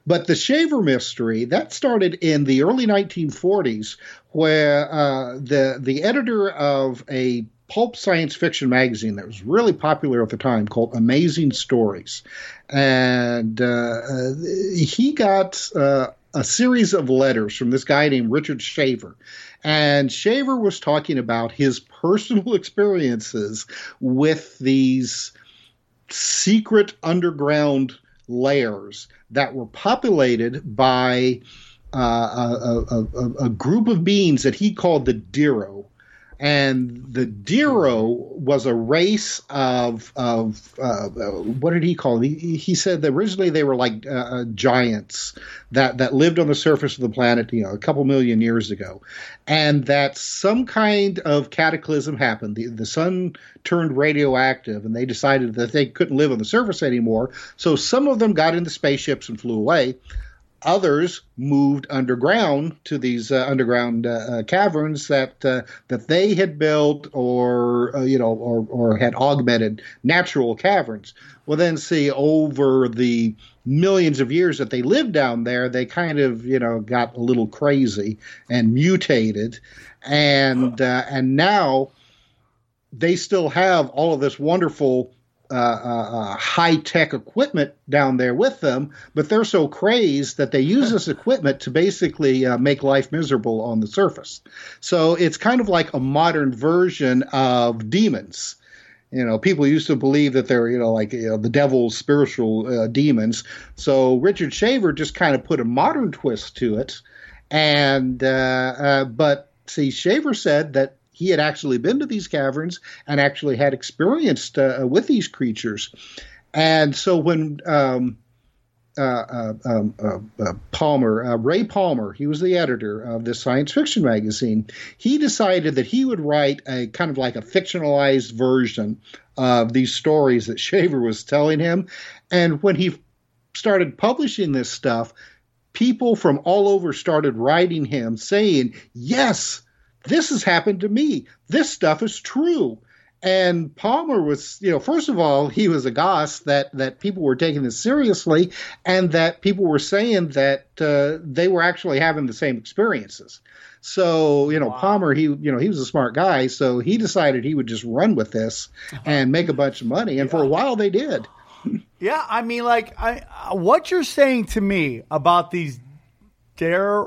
[SPEAKER 3] But the Shaver mystery that started in the early 1940s, where uh, the the editor of a pulp science fiction magazine that was really popular at the time called Amazing Stories, and uh, he got uh, a series of letters from this guy named Richard Shaver. And Shaver was talking about his personal experiences with these secret underground layers that were populated by uh, a, a, a, group of beings that he called the Dero. And the Dero was a race of of uh, what did he call them? He, he said that originally they were like uh, uh, giants that that lived on the surface of the planet, you know, a couple million years ago, and that some kind of cataclysm happened. The the sun turned radioactive, and they decided that they couldn't live on the surface anymore. So some of them got into spaceships and flew away Others moved underground to these uh, underground uh, uh, caverns that uh, that they had built, or uh, you know, or, or had augmented natural caverns. Well, then see over the millions of years that they lived down there, they kind of you know got a little crazy and mutated, and uh, and now they still have all of this wonderful uh, uh, uh high tech equipment down there with them, but they're so crazed that they use this equipment to basically uh, make life miserable on the surface. So it's kind of like a modern version of demons. You know, people used to believe that they're, you know, like you know, the devil's spiritual uh, demons. So Richard Shaver just kind of put a modern twist to it. And, uh, but see, Shaver said that he had actually been to these caverns and actually had experienced uh, with these creatures. And so when um, uh, uh um, uh, uh, Palmer, Ray Palmer, he was the editor of this science fiction magazine, he decided that he would write a kind of like a fictionalized version of these stories that Shaver was telling him. And when he started publishing this stuff, people from all over started writing him saying, Yes, this has happened to me. This stuff is true. And Palmer was, you know, first of all, he was aghast that that people were taking this seriously, and that people were saying that uh, they were actually having the same experiences. So, you know, wow. Palmer, he, you know, he was a smart guy, so he decided he would just run with this and make a bunch of money. And yeah. for a while, they did.
[SPEAKER 1] Yeah, I mean, like, I uh, what you're saying to me about these Dare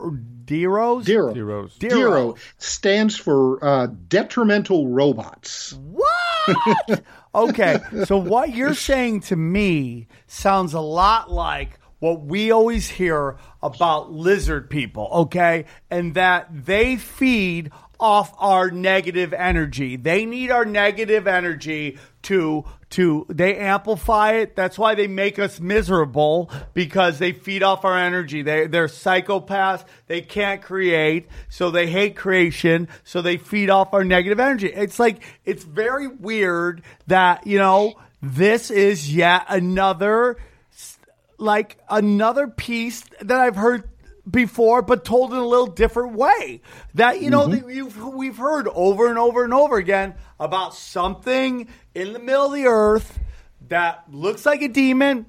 [SPEAKER 1] Deros?
[SPEAKER 3] Dero.
[SPEAKER 2] Heroes.
[SPEAKER 3] Dero stands for uh, detrimental robots.
[SPEAKER 1] What? okay, so what you're saying to me sounds a lot like what we always hear about lizard people, okay? And that they feed off our negative energy. They need our negative energy to to they amplify it. That's why they make us miserable because they feed off our energy. They they're psychopaths. They can't create, so they hate creation, so they feed off our negative energy. It's like it's very weird that, you know, this is yet another like another piece that I've heard before, but told in a little different way. That you know that you've, we've heard over and over and over again about something in the middle of the earth that looks like a demon.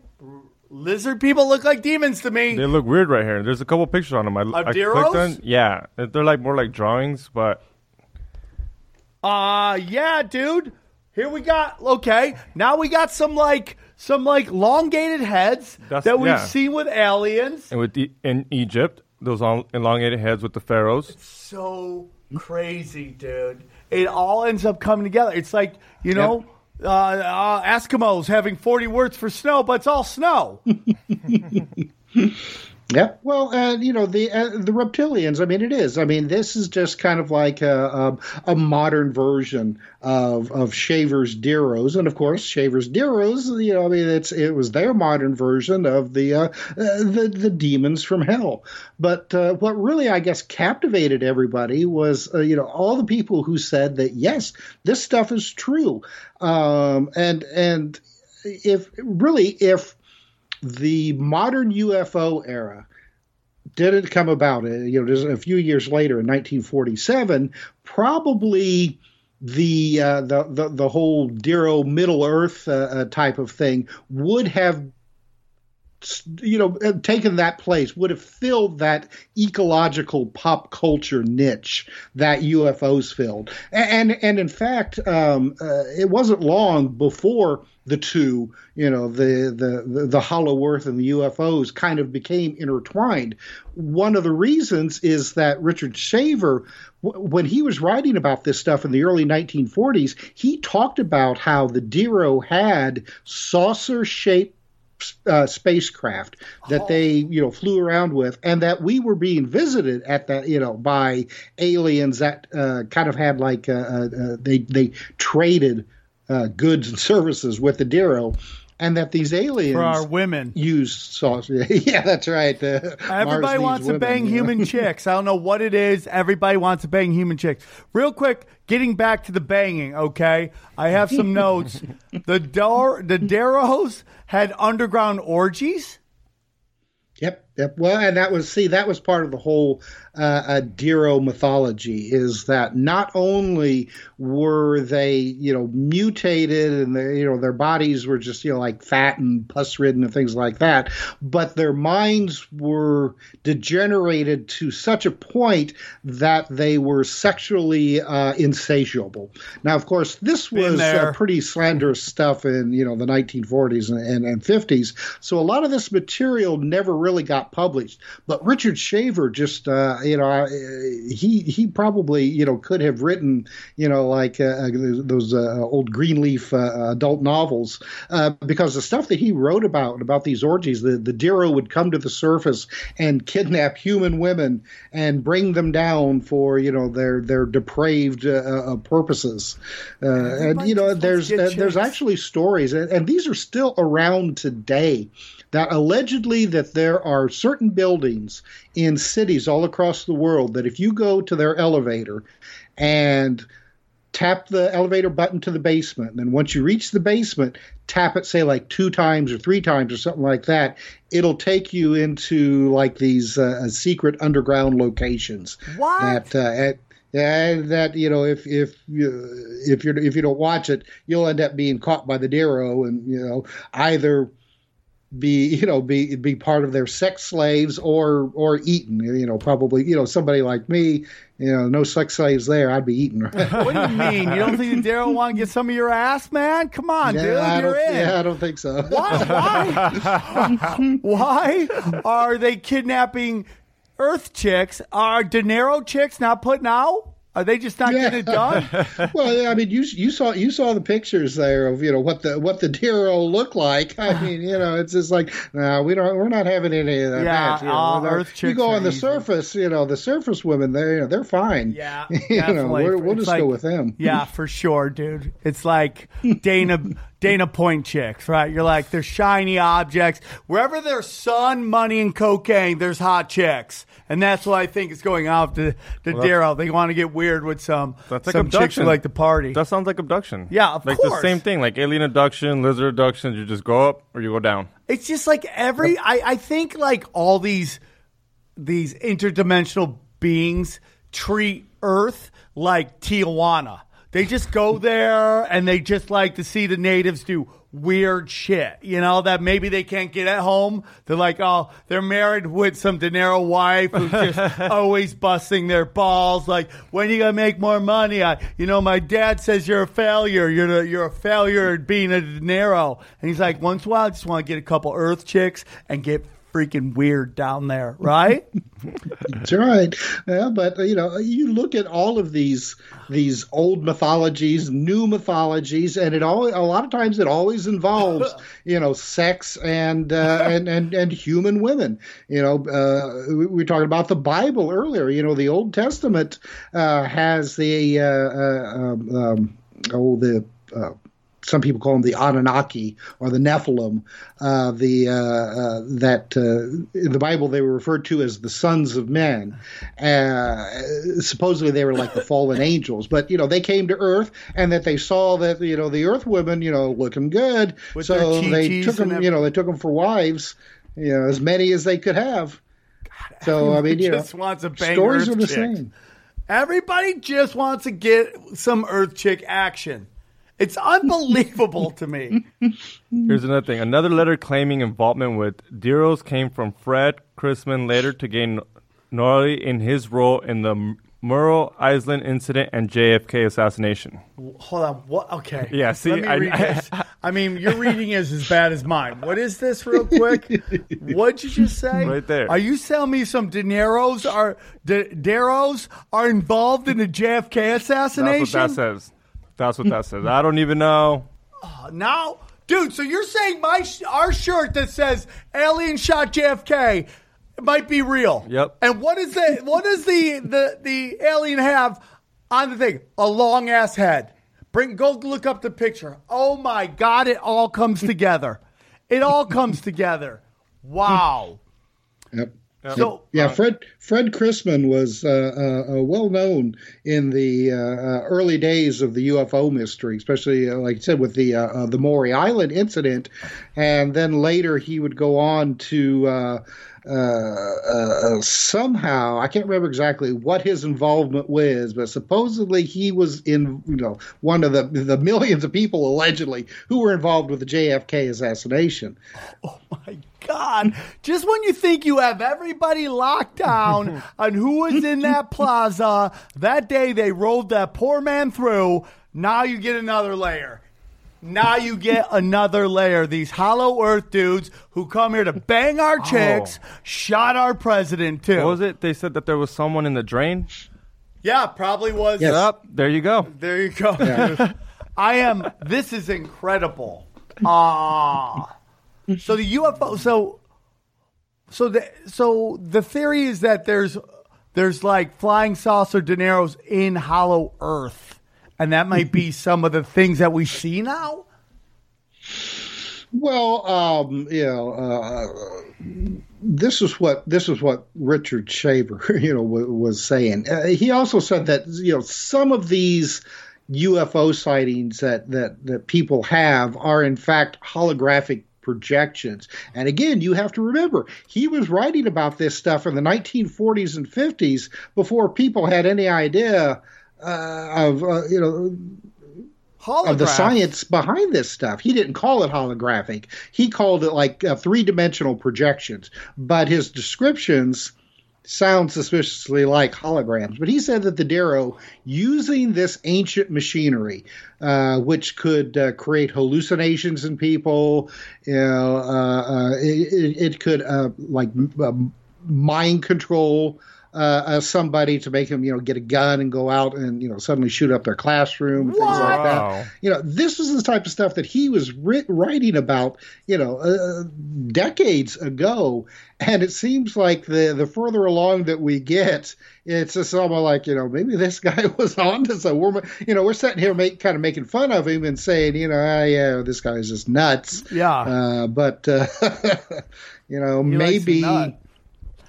[SPEAKER 1] Lizard people look like demons to me.
[SPEAKER 2] They look weird right here. There's a couple pictures on them. I, I clicked on. Yeah, they're like more like drawings, but
[SPEAKER 1] Uh yeah, dude. Here we got okay. Now we got some like some like elongated heads
[SPEAKER 2] That's-
[SPEAKER 1] that we've
[SPEAKER 2] yeah.
[SPEAKER 1] seen with aliens.
[SPEAKER 2] and with the, in Egypt, those long, elongated heads with the pharaohs.
[SPEAKER 1] so crazy, dude. It all ends up coming together. It's like, you know, uh, uh, Eskimos having 40 words for snow, but it's all snow.
[SPEAKER 3] Yeah, well, you know the uh, the reptilians. I mean, it is. I mean, this is just kind of like a, a, a modern version of of Shaver's Deros, and of course, Shaver's Deros. You know, I mean, it's it was their modern version of the uh, the the demons from hell. But uh, what really, I guess, captivated everybody was uh, you know all the people who said that yes, this stuff is true, um, and and if really if the modern UFO era didn't come about, uh, you know, just a few years later in 1947, probably the uh, the, the the whole Dero Middle Earth uh, uh, type of thing would have you know taken that place would have filled that ecological pop culture niche that UFOs filled. And and in fact um, uh, it wasn't long before the two you know the, the the the hollow earth and the UFOs kind of became intertwined. One of the reasons is that Richard Shaver w- when he was writing about this stuff in the early 1940s he talked about how the Dero had saucer shaped uh, spacecraft that they you know flew around with, and that we were being visited at that you know by aliens that uh, kind of had like uh, uh, uh, they they traded uh, goods and services with the Dero, and that these aliens
[SPEAKER 1] For our women.
[SPEAKER 3] use saucer. yeah, that's right. Uh,
[SPEAKER 1] Everybody wants to
[SPEAKER 3] women,
[SPEAKER 1] bang
[SPEAKER 3] you know?
[SPEAKER 1] human chicks. I don't know what it is. Everybody wants to bang human chicks. Real quick, getting back to the banging, okay? I have some notes. The Dar- the Daros had underground orgies.
[SPEAKER 3] Yep. Well, and that was see that was part of the whole uh, uh, Dero mythology is that not only were they you know mutated and they, you know their bodies were just you know like fat and pus ridden and things like that, but their minds were degenerated to such a point that they were sexually uh, insatiable. Now, of course, this was uh, pretty slanderous stuff in you know the 1940s and, and, and 50s. So a lot of this material never really got published. But Richard Shaver just uh, you know uh, he he probably you know could have written you know like uh, those uh, old Greenleaf uh, adult novels uh, because the stuff that he wrote about about these orgies, the the Dero would come to the surface and kidnap human women and bring them down for you know their their depraved uh, uh, purposes. Uh, and you know there's uh, there's actually stories and, and these are still around today that allegedly that there are certain buildings in cities all across the world that if you go to their elevator and tap the elevator button to the basement and then once you reach the basement tap it say like two times or three times or something like that it'll take you into like these uh, secret underground locations
[SPEAKER 1] What?
[SPEAKER 3] that uh, at, and that you know if if you if you if you don't watch it you'll end up being caught by the Dero and you know either be you know be be part of their sex slaves or or eaten. You know, probably you know somebody like me. You know, no sex slaves there. I'd be eaten.
[SPEAKER 1] What do you mean? You don't think Daryl want to get some of your ass, man? Come on, dude,
[SPEAKER 3] I
[SPEAKER 1] you're
[SPEAKER 3] don't,
[SPEAKER 1] in.
[SPEAKER 3] yeah, I don't think so.
[SPEAKER 1] Why? Why? Why are they kidnapping Earth chicks? Are De Niro chicks not putting out? Are they just not getting it done?
[SPEAKER 3] well, I mean, you you saw you saw the pictures there of you know what the what the Dero look like. I mean, you know, it's just like no, we don't we're not having any of that.
[SPEAKER 1] Yeah,
[SPEAKER 3] match, you know,
[SPEAKER 1] Earth
[SPEAKER 3] You go on the
[SPEAKER 1] easy.
[SPEAKER 3] surface, you know, the surface women, they you know, they're fine.
[SPEAKER 1] Yeah,
[SPEAKER 3] you know,
[SPEAKER 1] definitely.
[SPEAKER 3] we're, we'll just
[SPEAKER 1] like-
[SPEAKER 3] go with them.
[SPEAKER 1] Yeah, for sure, dude. It's like Dana Dana Point chicks, right? You're like they're shiny objects. Wherever there's sun, money, and cocaine, there's hot chicks, and that's what I think is going on to to
[SPEAKER 2] Well,
[SPEAKER 1] Daryl. They want to get weird with some
[SPEAKER 2] That's like
[SPEAKER 1] some chicks who like to party.
[SPEAKER 2] That sounds like abduction.
[SPEAKER 1] Yeah, of
[SPEAKER 2] like
[SPEAKER 1] course.
[SPEAKER 2] Like the same thing, like alien abduction, lizard abduction. You just go up or you go down.
[SPEAKER 1] It's just like every I, I think like all these these interdimensional beings treat Earth like Tijuana. They just go there and they just like to see the natives do weird shit. You know, that maybe they can't get at home. They're like, oh, they're married with some De Niro wife who's just always busting their balls. Like, when are you gonna make more money? I, you know, my dad says you're a failure. You're the, you're a failure at being a De Niro. And he's like, once in a while, I just want to get a couple Earth chicks and get freaking weird down there, right?
[SPEAKER 3] That's right. Yeah, but uh, you know, you look at all of these these old mythologies, new mythologies, and it all a lot of times it always involves you know sex and uh, and and and human women. You know, uh, we we were talking about the Bible earlier. You know, the Old Testament uh, has the uh, uh, um, um, oh the. Uh, some people call them the Anunnaki or the Nephilim. Uh, the uh, uh, that uh, in the Bible they were referred to as the sons of men. Uh, supposedly they were like the fallen angels, but you know they came to Earth and that they saw that you know the Earth women you know looking good,
[SPEAKER 1] With
[SPEAKER 3] so they took them you know they took them for wives, you know as many as they could have. So I mean, you know,
[SPEAKER 1] wants to bang
[SPEAKER 3] stories
[SPEAKER 1] Earth
[SPEAKER 3] are the
[SPEAKER 1] chicks.
[SPEAKER 3] same.
[SPEAKER 1] Everybody just wants to get some Earth chick action. It's unbelievable to me.
[SPEAKER 2] Here's another thing. Another letter claiming involvement with Deros came from Fred Chrisman, later to gain notoriety in his role in the Maury Island incident and JFK assassination.
[SPEAKER 1] Hold on. What? Okay.
[SPEAKER 2] Yeah, see,
[SPEAKER 1] me
[SPEAKER 2] I-
[SPEAKER 1] this. I mean, your reading is as bad as mine. What is this, real quick? What'd you just say?
[SPEAKER 2] Right there.
[SPEAKER 1] Are you telling me some De Niro's are Daros are involved in the JFK
[SPEAKER 2] That's
[SPEAKER 1] assassination?
[SPEAKER 2] what that says. That's what that says. I don't even know.
[SPEAKER 1] Oh, now, dude, so you're saying my sh- our shirt that says "Alien shot JFK" might be real?
[SPEAKER 2] Yep.
[SPEAKER 1] And what is the what does the the the alien have on the thing? A long ass head. Bring go look up the picture. Oh my god! It all comes together. It all comes together. Wow.
[SPEAKER 3] Yep.
[SPEAKER 1] So
[SPEAKER 3] Yeah, Fred Fred Chrisman was uh, uh, uh, well known in the uh, uh, early days of the UFO mystery, especially uh, like I said with the uh, uh, the Maury Island incident, and then later he would go on to. Uh, uh, uh, uh, somehow I can't remember exactly what his involvement was, but supposedly he was in you know one of the the millions of people allegedly who were involved with the JFK assassination.
[SPEAKER 1] My God. Just when you think you have everybody locked down on who was in that plaza, that day they rolled that poor man through. Now you get another layer. Now you get another layer. These hollow earth dudes who come here to bang our chicks, shot our president too.
[SPEAKER 2] What was it? They said that there was someone in the drain.
[SPEAKER 1] Yeah, probably was.
[SPEAKER 3] Yes.
[SPEAKER 2] Up there you go.
[SPEAKER 1] There you go. dude. I am. This is incredible. Ah. So the UFO. So. So the so the theory is that there's there's like flying saucer dineros in Hollow Earth, and that might be some of the things that we see now.
[SPEAKER 3] Well, um, you know, uh, this is what this is what Richard Shaver, you know, w- was saying. Uh, he also said that you know some of these UFO sightings that that that people have are in fact holographic projections. And again, you have to remember he was writing about this stuff in the 1940s and 50s before people had any idea uh, of uh, you know of the science behind this stuff. He didn't call it holographic. He called it like uh, three dimensional projections. But his descriptions sound suspiciously like holograms. But he said that the Darrow, using this ancient machinery, uh, which could uh, create hallucinations in people, you know, uh, uh, it, it could uh, like um, mind control uh, uh, somebody to make them, you know, get a gun and go out and you know suddenly shoot up their classroom and things like
[SPEAKER 2] Wow.
[SPEAKER 3] that. You know, this was the type of stuff that he was writ- writing about, you know, uh, decades ago. And it seems like the the further along that we get, it's just almost like you know maybe this guy was on to some. We're you know we're sitting here make, kind of making fun of him and saying you know ah, yeah this guy is just nuts.
[SPEAKER 1] Yeah.
[SPEAKER 3] Uh, but uh, you know
[SPEAKER 1] He
[SPEAKER 3] maybe.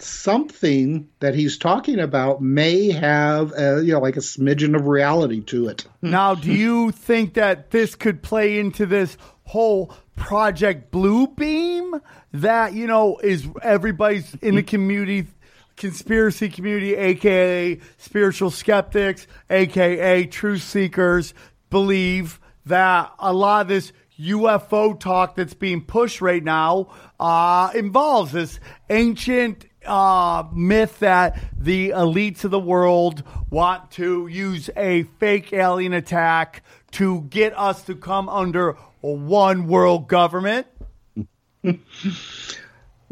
[SPEAKER 3] Something that he's talking about may have uh, you know like a smidgen of reality to it.
[SPEAKER 1] Now, do you think that this could play into this whole Project Blue Beam that, you know, is everybody's in the community, conspiracy community, aka spiritual skeptics, aka truth seekers, believe that a lot of this UFO talk that's being pushed right now uh, involves this ancient uh, myth that the elites of the world want to use a fake alien attack to get us to come under one world government.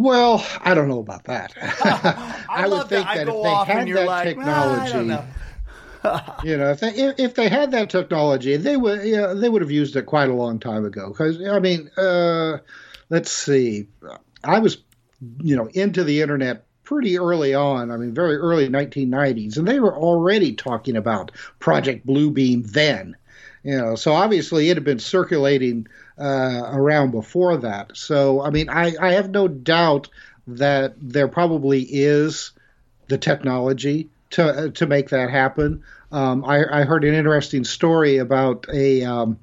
[SPEAKER 3] Well, I don't know about that. I, would think
[SPEAKER 1] that.
[SPEAKER 3] That, if they had that
[SPEAKER 1] like, "Ah, I
[SPEAKER 3] technology,
[SPEAKER 1] know."
[SPEAKER 3] you know, if they if, if they had that technology, they would you know, they would have used it quite a long time ago. Because I mean, uh, let's see, I was you know into the internet pretty early on. I mean, very early 1990s, and they were already talking about Project Bluebeam then. You know, so obviously it had been circulating uh, around before that. So I mean, I, I have no doubt that there probably is the technology to uh, to make that happen. Um, I, I heard an interesting story about a, um,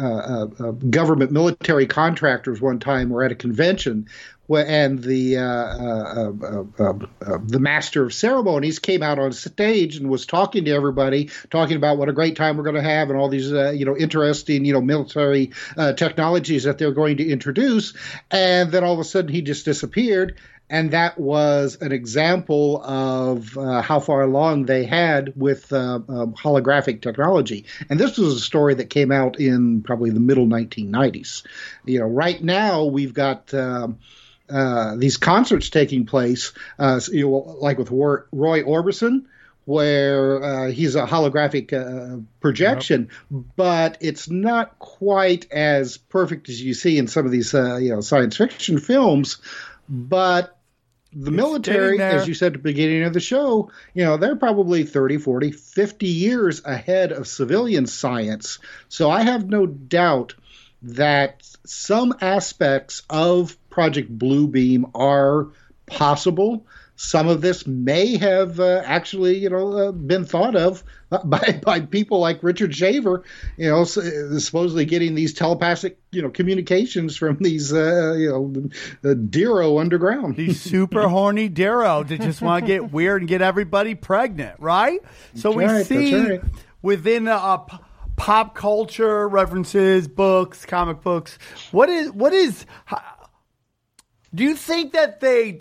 [SPEAKER 3] uh, uh, uh, government military contractors one time were at a convention. And the uh, uh, uh, uh, the master of ceremonies came out on stage and was talking to everybody, talking about what a great time we're going to have and all these you know interesting you know military technologies that they're going to introduce. And then all of a sudden he just disappeared and that was an example of uh, how far along they had with uh, um, holographic technology. And this was a story that came out in probably the middle 1990s. You know, right now we've got. Um, uh, these concerts taking place, uh, you know, like with War- Roy Orbison, where uh, he's a holographic uh, projection, but it's not quite as perfect as you see in some of these, uh, you know, science fiction films. But the military, as you said at the beginning of the show, you know, they're probably 30, 40, 50 years ahead of civilian science. So I have no doubt that some aspects of Project Bluebeam are possible. Some of this may have uh, actually, you know, uh, been thought of uh, by by people like Richard Shaver, you know, s- uh, supposedly getting these telepathic, you know, communications from these, uh, you know, the Dero underground.
[SPEAKER 1] These super horny Darrow that just want to get weird and get everybody pregnant, right? So we
[SPEAKER 3] right,
[SPEAKER 1] see
[SPEAKER 3] right.
[SPEAKER 1] within uh, p- pop culture references, books, comic books. What is what is? Do you think that they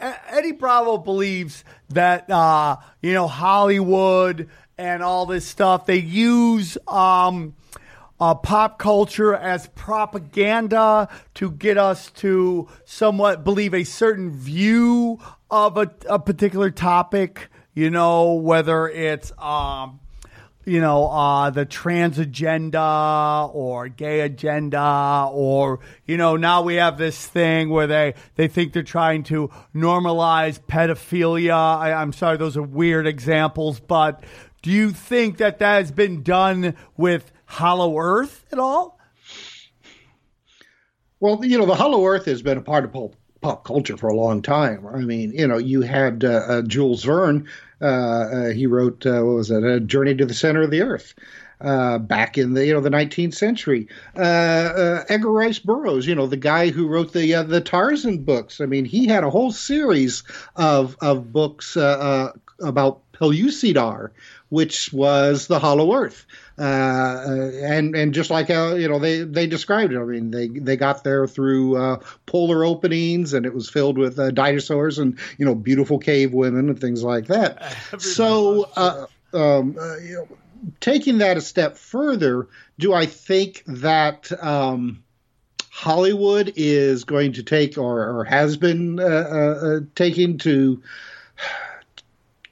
[SPEAKER 1] uh, Eddie Bravo believes that uh, you know Hollywood and all this stuff they use um, uh, pop culture as propaganda to get us to somewhat believe a certain view of a, a particular topic. You know whether it's um, you know, uh, the trans agenda or gay agenda, or, you know, now we have this thing where they, they think they're trying to normalize pedophilia. I, I'm sorry, those are weird examples, but do you think that that has been done with Hollow Earth at all?
[SPEAKER 3] Well, you know, the Hollow Earth has been a part of pop, pop culture for a long time. I mean, you know, you had uh, uh, Jules Verne. Uh, uh, he wrote, uh, what was it, A Journey to the Center of the Earth. Uh, back in the you know the 19th century, uh, uh, Edgar Rice Burroughs, you know the guy who wrote the the Tarzan books. I mean, he had a whole series of of books about Pellucidar, which was the Hollow Earth. Uh, and and just like uh, you know they they described it. I mean they they got there through uh, polar openings and it was filled with uh, dinosaurs and you know beautiful cave women and things like that. so uh, um, uh, you know, taking that a step further, do I think that um, Hollywood is going to take or, or has been uh, uh, taking to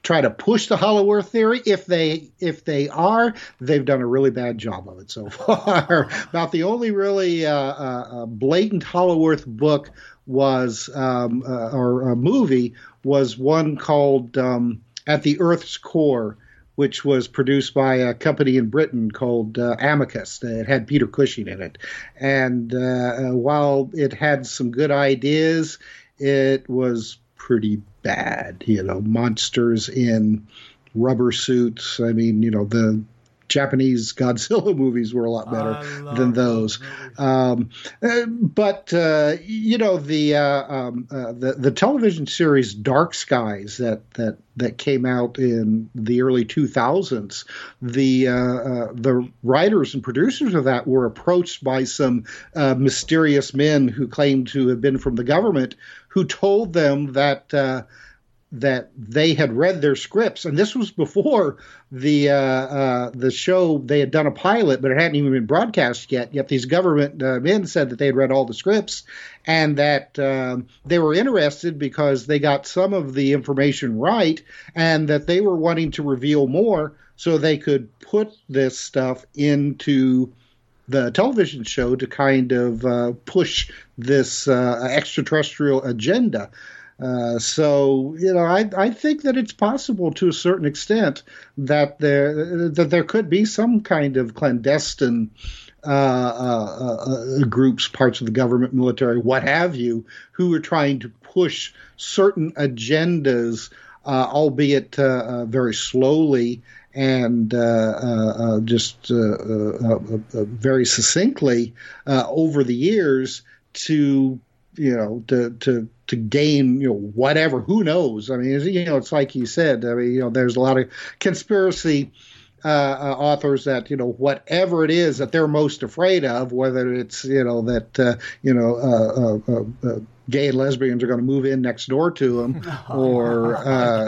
[SPEAKER 3] try to push the hollow earth theory if they if they are they've done a really bad job of it so far about the only really uh, uh, blatant hollow earth book was um, uh, or a movie was one called um, at the earth's core which was produced by a company in Britain called uh, Amicus. It had Peter Cushing in it. And uh, while it had some good ideas, it was pretty bad. You know, monsters in rubber suits. I mean, you know, the Japanese Godzilla movies were a lot better than those. Um, uh, but uh, you know the, uh, um, uh, the the television series Dark Skies that that that came out in the early 2000s. The uh, uh, the writers and producers of that were approached by some mysterious men who claimed to have been from the government, who told them that that they had read their scripts, and this was before the uh, uh, the show. They had done a pilot, but it hadn't even been broadcast yet. Yet these government uh, men said that they had read all the scripts, and that um, they were interested because they got some of the information right, and that they were wanting to reveal more so they could put this stuff into the television show to kind of uh, push this uh, extraterrestrial agenda. Uh, so you know, I I think that it's possible to a certain extent that there that there could be some kind of clandestine uh, uh, uh, uh groups, parts of the government, military, what have you, who are trying to push certain agendas, uh, albeit uh, uh, very slowly and just very succinctly over the years to you know to to to gain you know whatever who knows? I mean you know it's like you said i mean you know there's a lot of conspiracy uh, uh, authors that you know whatever it is that they're most afraid of whether it's you know that uh, you know uh, uh, uh, gay and lesbians are going to move in next door to them or,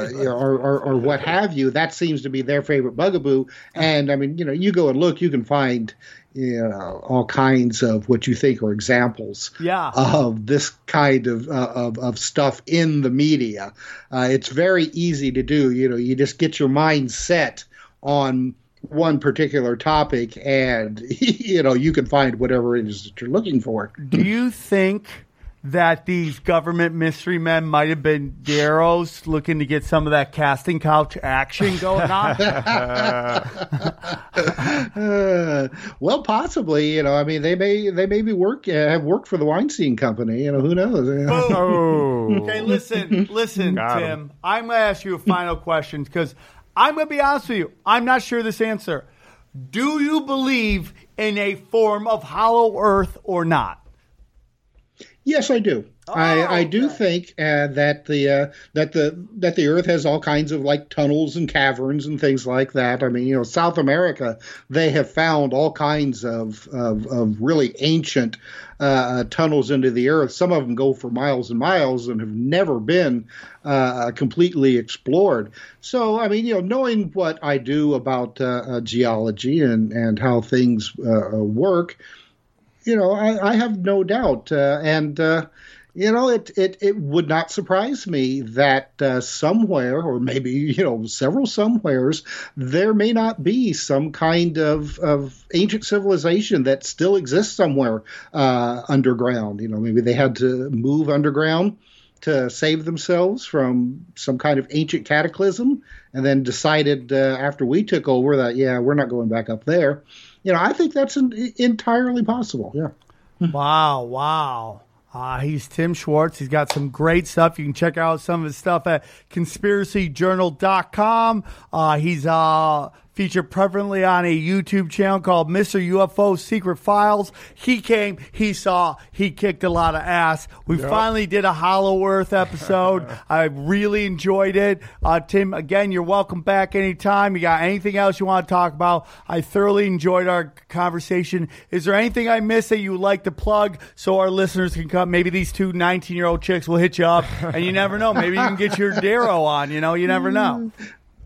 [SPEAKER 3] you know, or, or or what have you that seems to be their favorite bugaboo. And i mean you know you go and look you can find you know all kinds of what you think are examples
[SPEAKER 1] yeah.
[SPEAKER 3] of this kind of, uh, of of stuff in the media. Uh, it's very easy to do. You know, you just get your mind set on one particular topic, and you know you can find whatever it is that you're looking for.
[SPEAKER 1] Do you think? That these government mystery men might have been Deros looking to get some of that casting couch action going on?
[SPEAKER 3] uh, well, possibly. You know, I mean, they may they may be work uh, have worked for the Weinstein Company. You know, who knows?
[SPEAKER 1] Oh. okay, listen, listen, Got Tim. Him. I'm going to ask you a final question because I'm going to be honest with you. I'm not sure this answer. Do you believe in a form of hollow earth or not?
[SPEAKER 3] Yes, I do. Oh, I, I do okay. think uh, that the uh, that the that the Earth has all kinds of like tunnels and caverns and things like that. I mean, you know, South America they have found all kinds of of, of really ancient uh, tunnels into the Earth. Some of them go for miles and miles and have never been uh, completely explored. So, I mean, you know, knowing what I do about uh, uh, geology and and how things work you know, I, I have no doubt, uh, and uh, you know, it, it it would not surprise me that uh, somewhere, or maybe you know, several somewheres, there may not be some kind of of ancient civilization that still exists somewhere uh, underground. You know, maybe they had to move underground to save themselves from some kind of ancient cataclysm, and then decided uh, after we took over that yeah, we're not going back up there you know, I think that's an, entirely possible. Yeah.
[SPEAKER 1] wow, wow. Uh, he's Tim Swartz. He's got some great stuff. You can check out some of his stuff at conspiracyjournal.com. Uh, he's uh, featured prevalently on a YouTube channel called Mr. UFO Secret Files. He came, he saw, he kicked a lot of ass. We finally did a Hollow Earth episode. I really enjoyed it. Uh, Tim, again, you're welcome back anytime. You got anything else you want to talk about? I thoroughly enjoyed our conversation. Is there anything I missed that you would like to plug so our listeners can come? Maybe these two 19 year old chicks will hit you up, and you never know. Maybe you can get your Dero on. You know, you never know.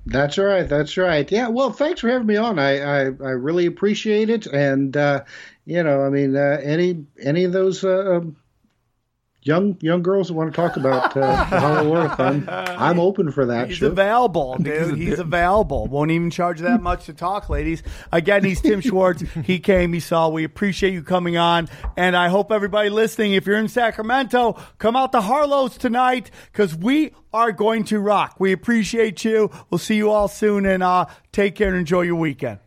[SPEAKER 3] That's right. That's right. Yeah. Well, thanks for having me on. I I, I really appreciate it. And uh, you know, I mean, uh, any any of those uh, um, young young girls who want to talk about uh, the Hollow Earth, I'm I'm open for that.
[SPEAKER 1] He's
[SPEAKER 3] Sure.
[SPEAKER 1] available, dude. He's available. Won't even charge that much to talk, ladies. Again, he's Tim Swartz. He came, he saw. We appreciate you coming on. And I hope everybody listening, if you're in Sacramento, come out to Harlow's tonight because we are going to rock. We appreciate you. We'll see you all soon and uh, take care and enjoy your weekend.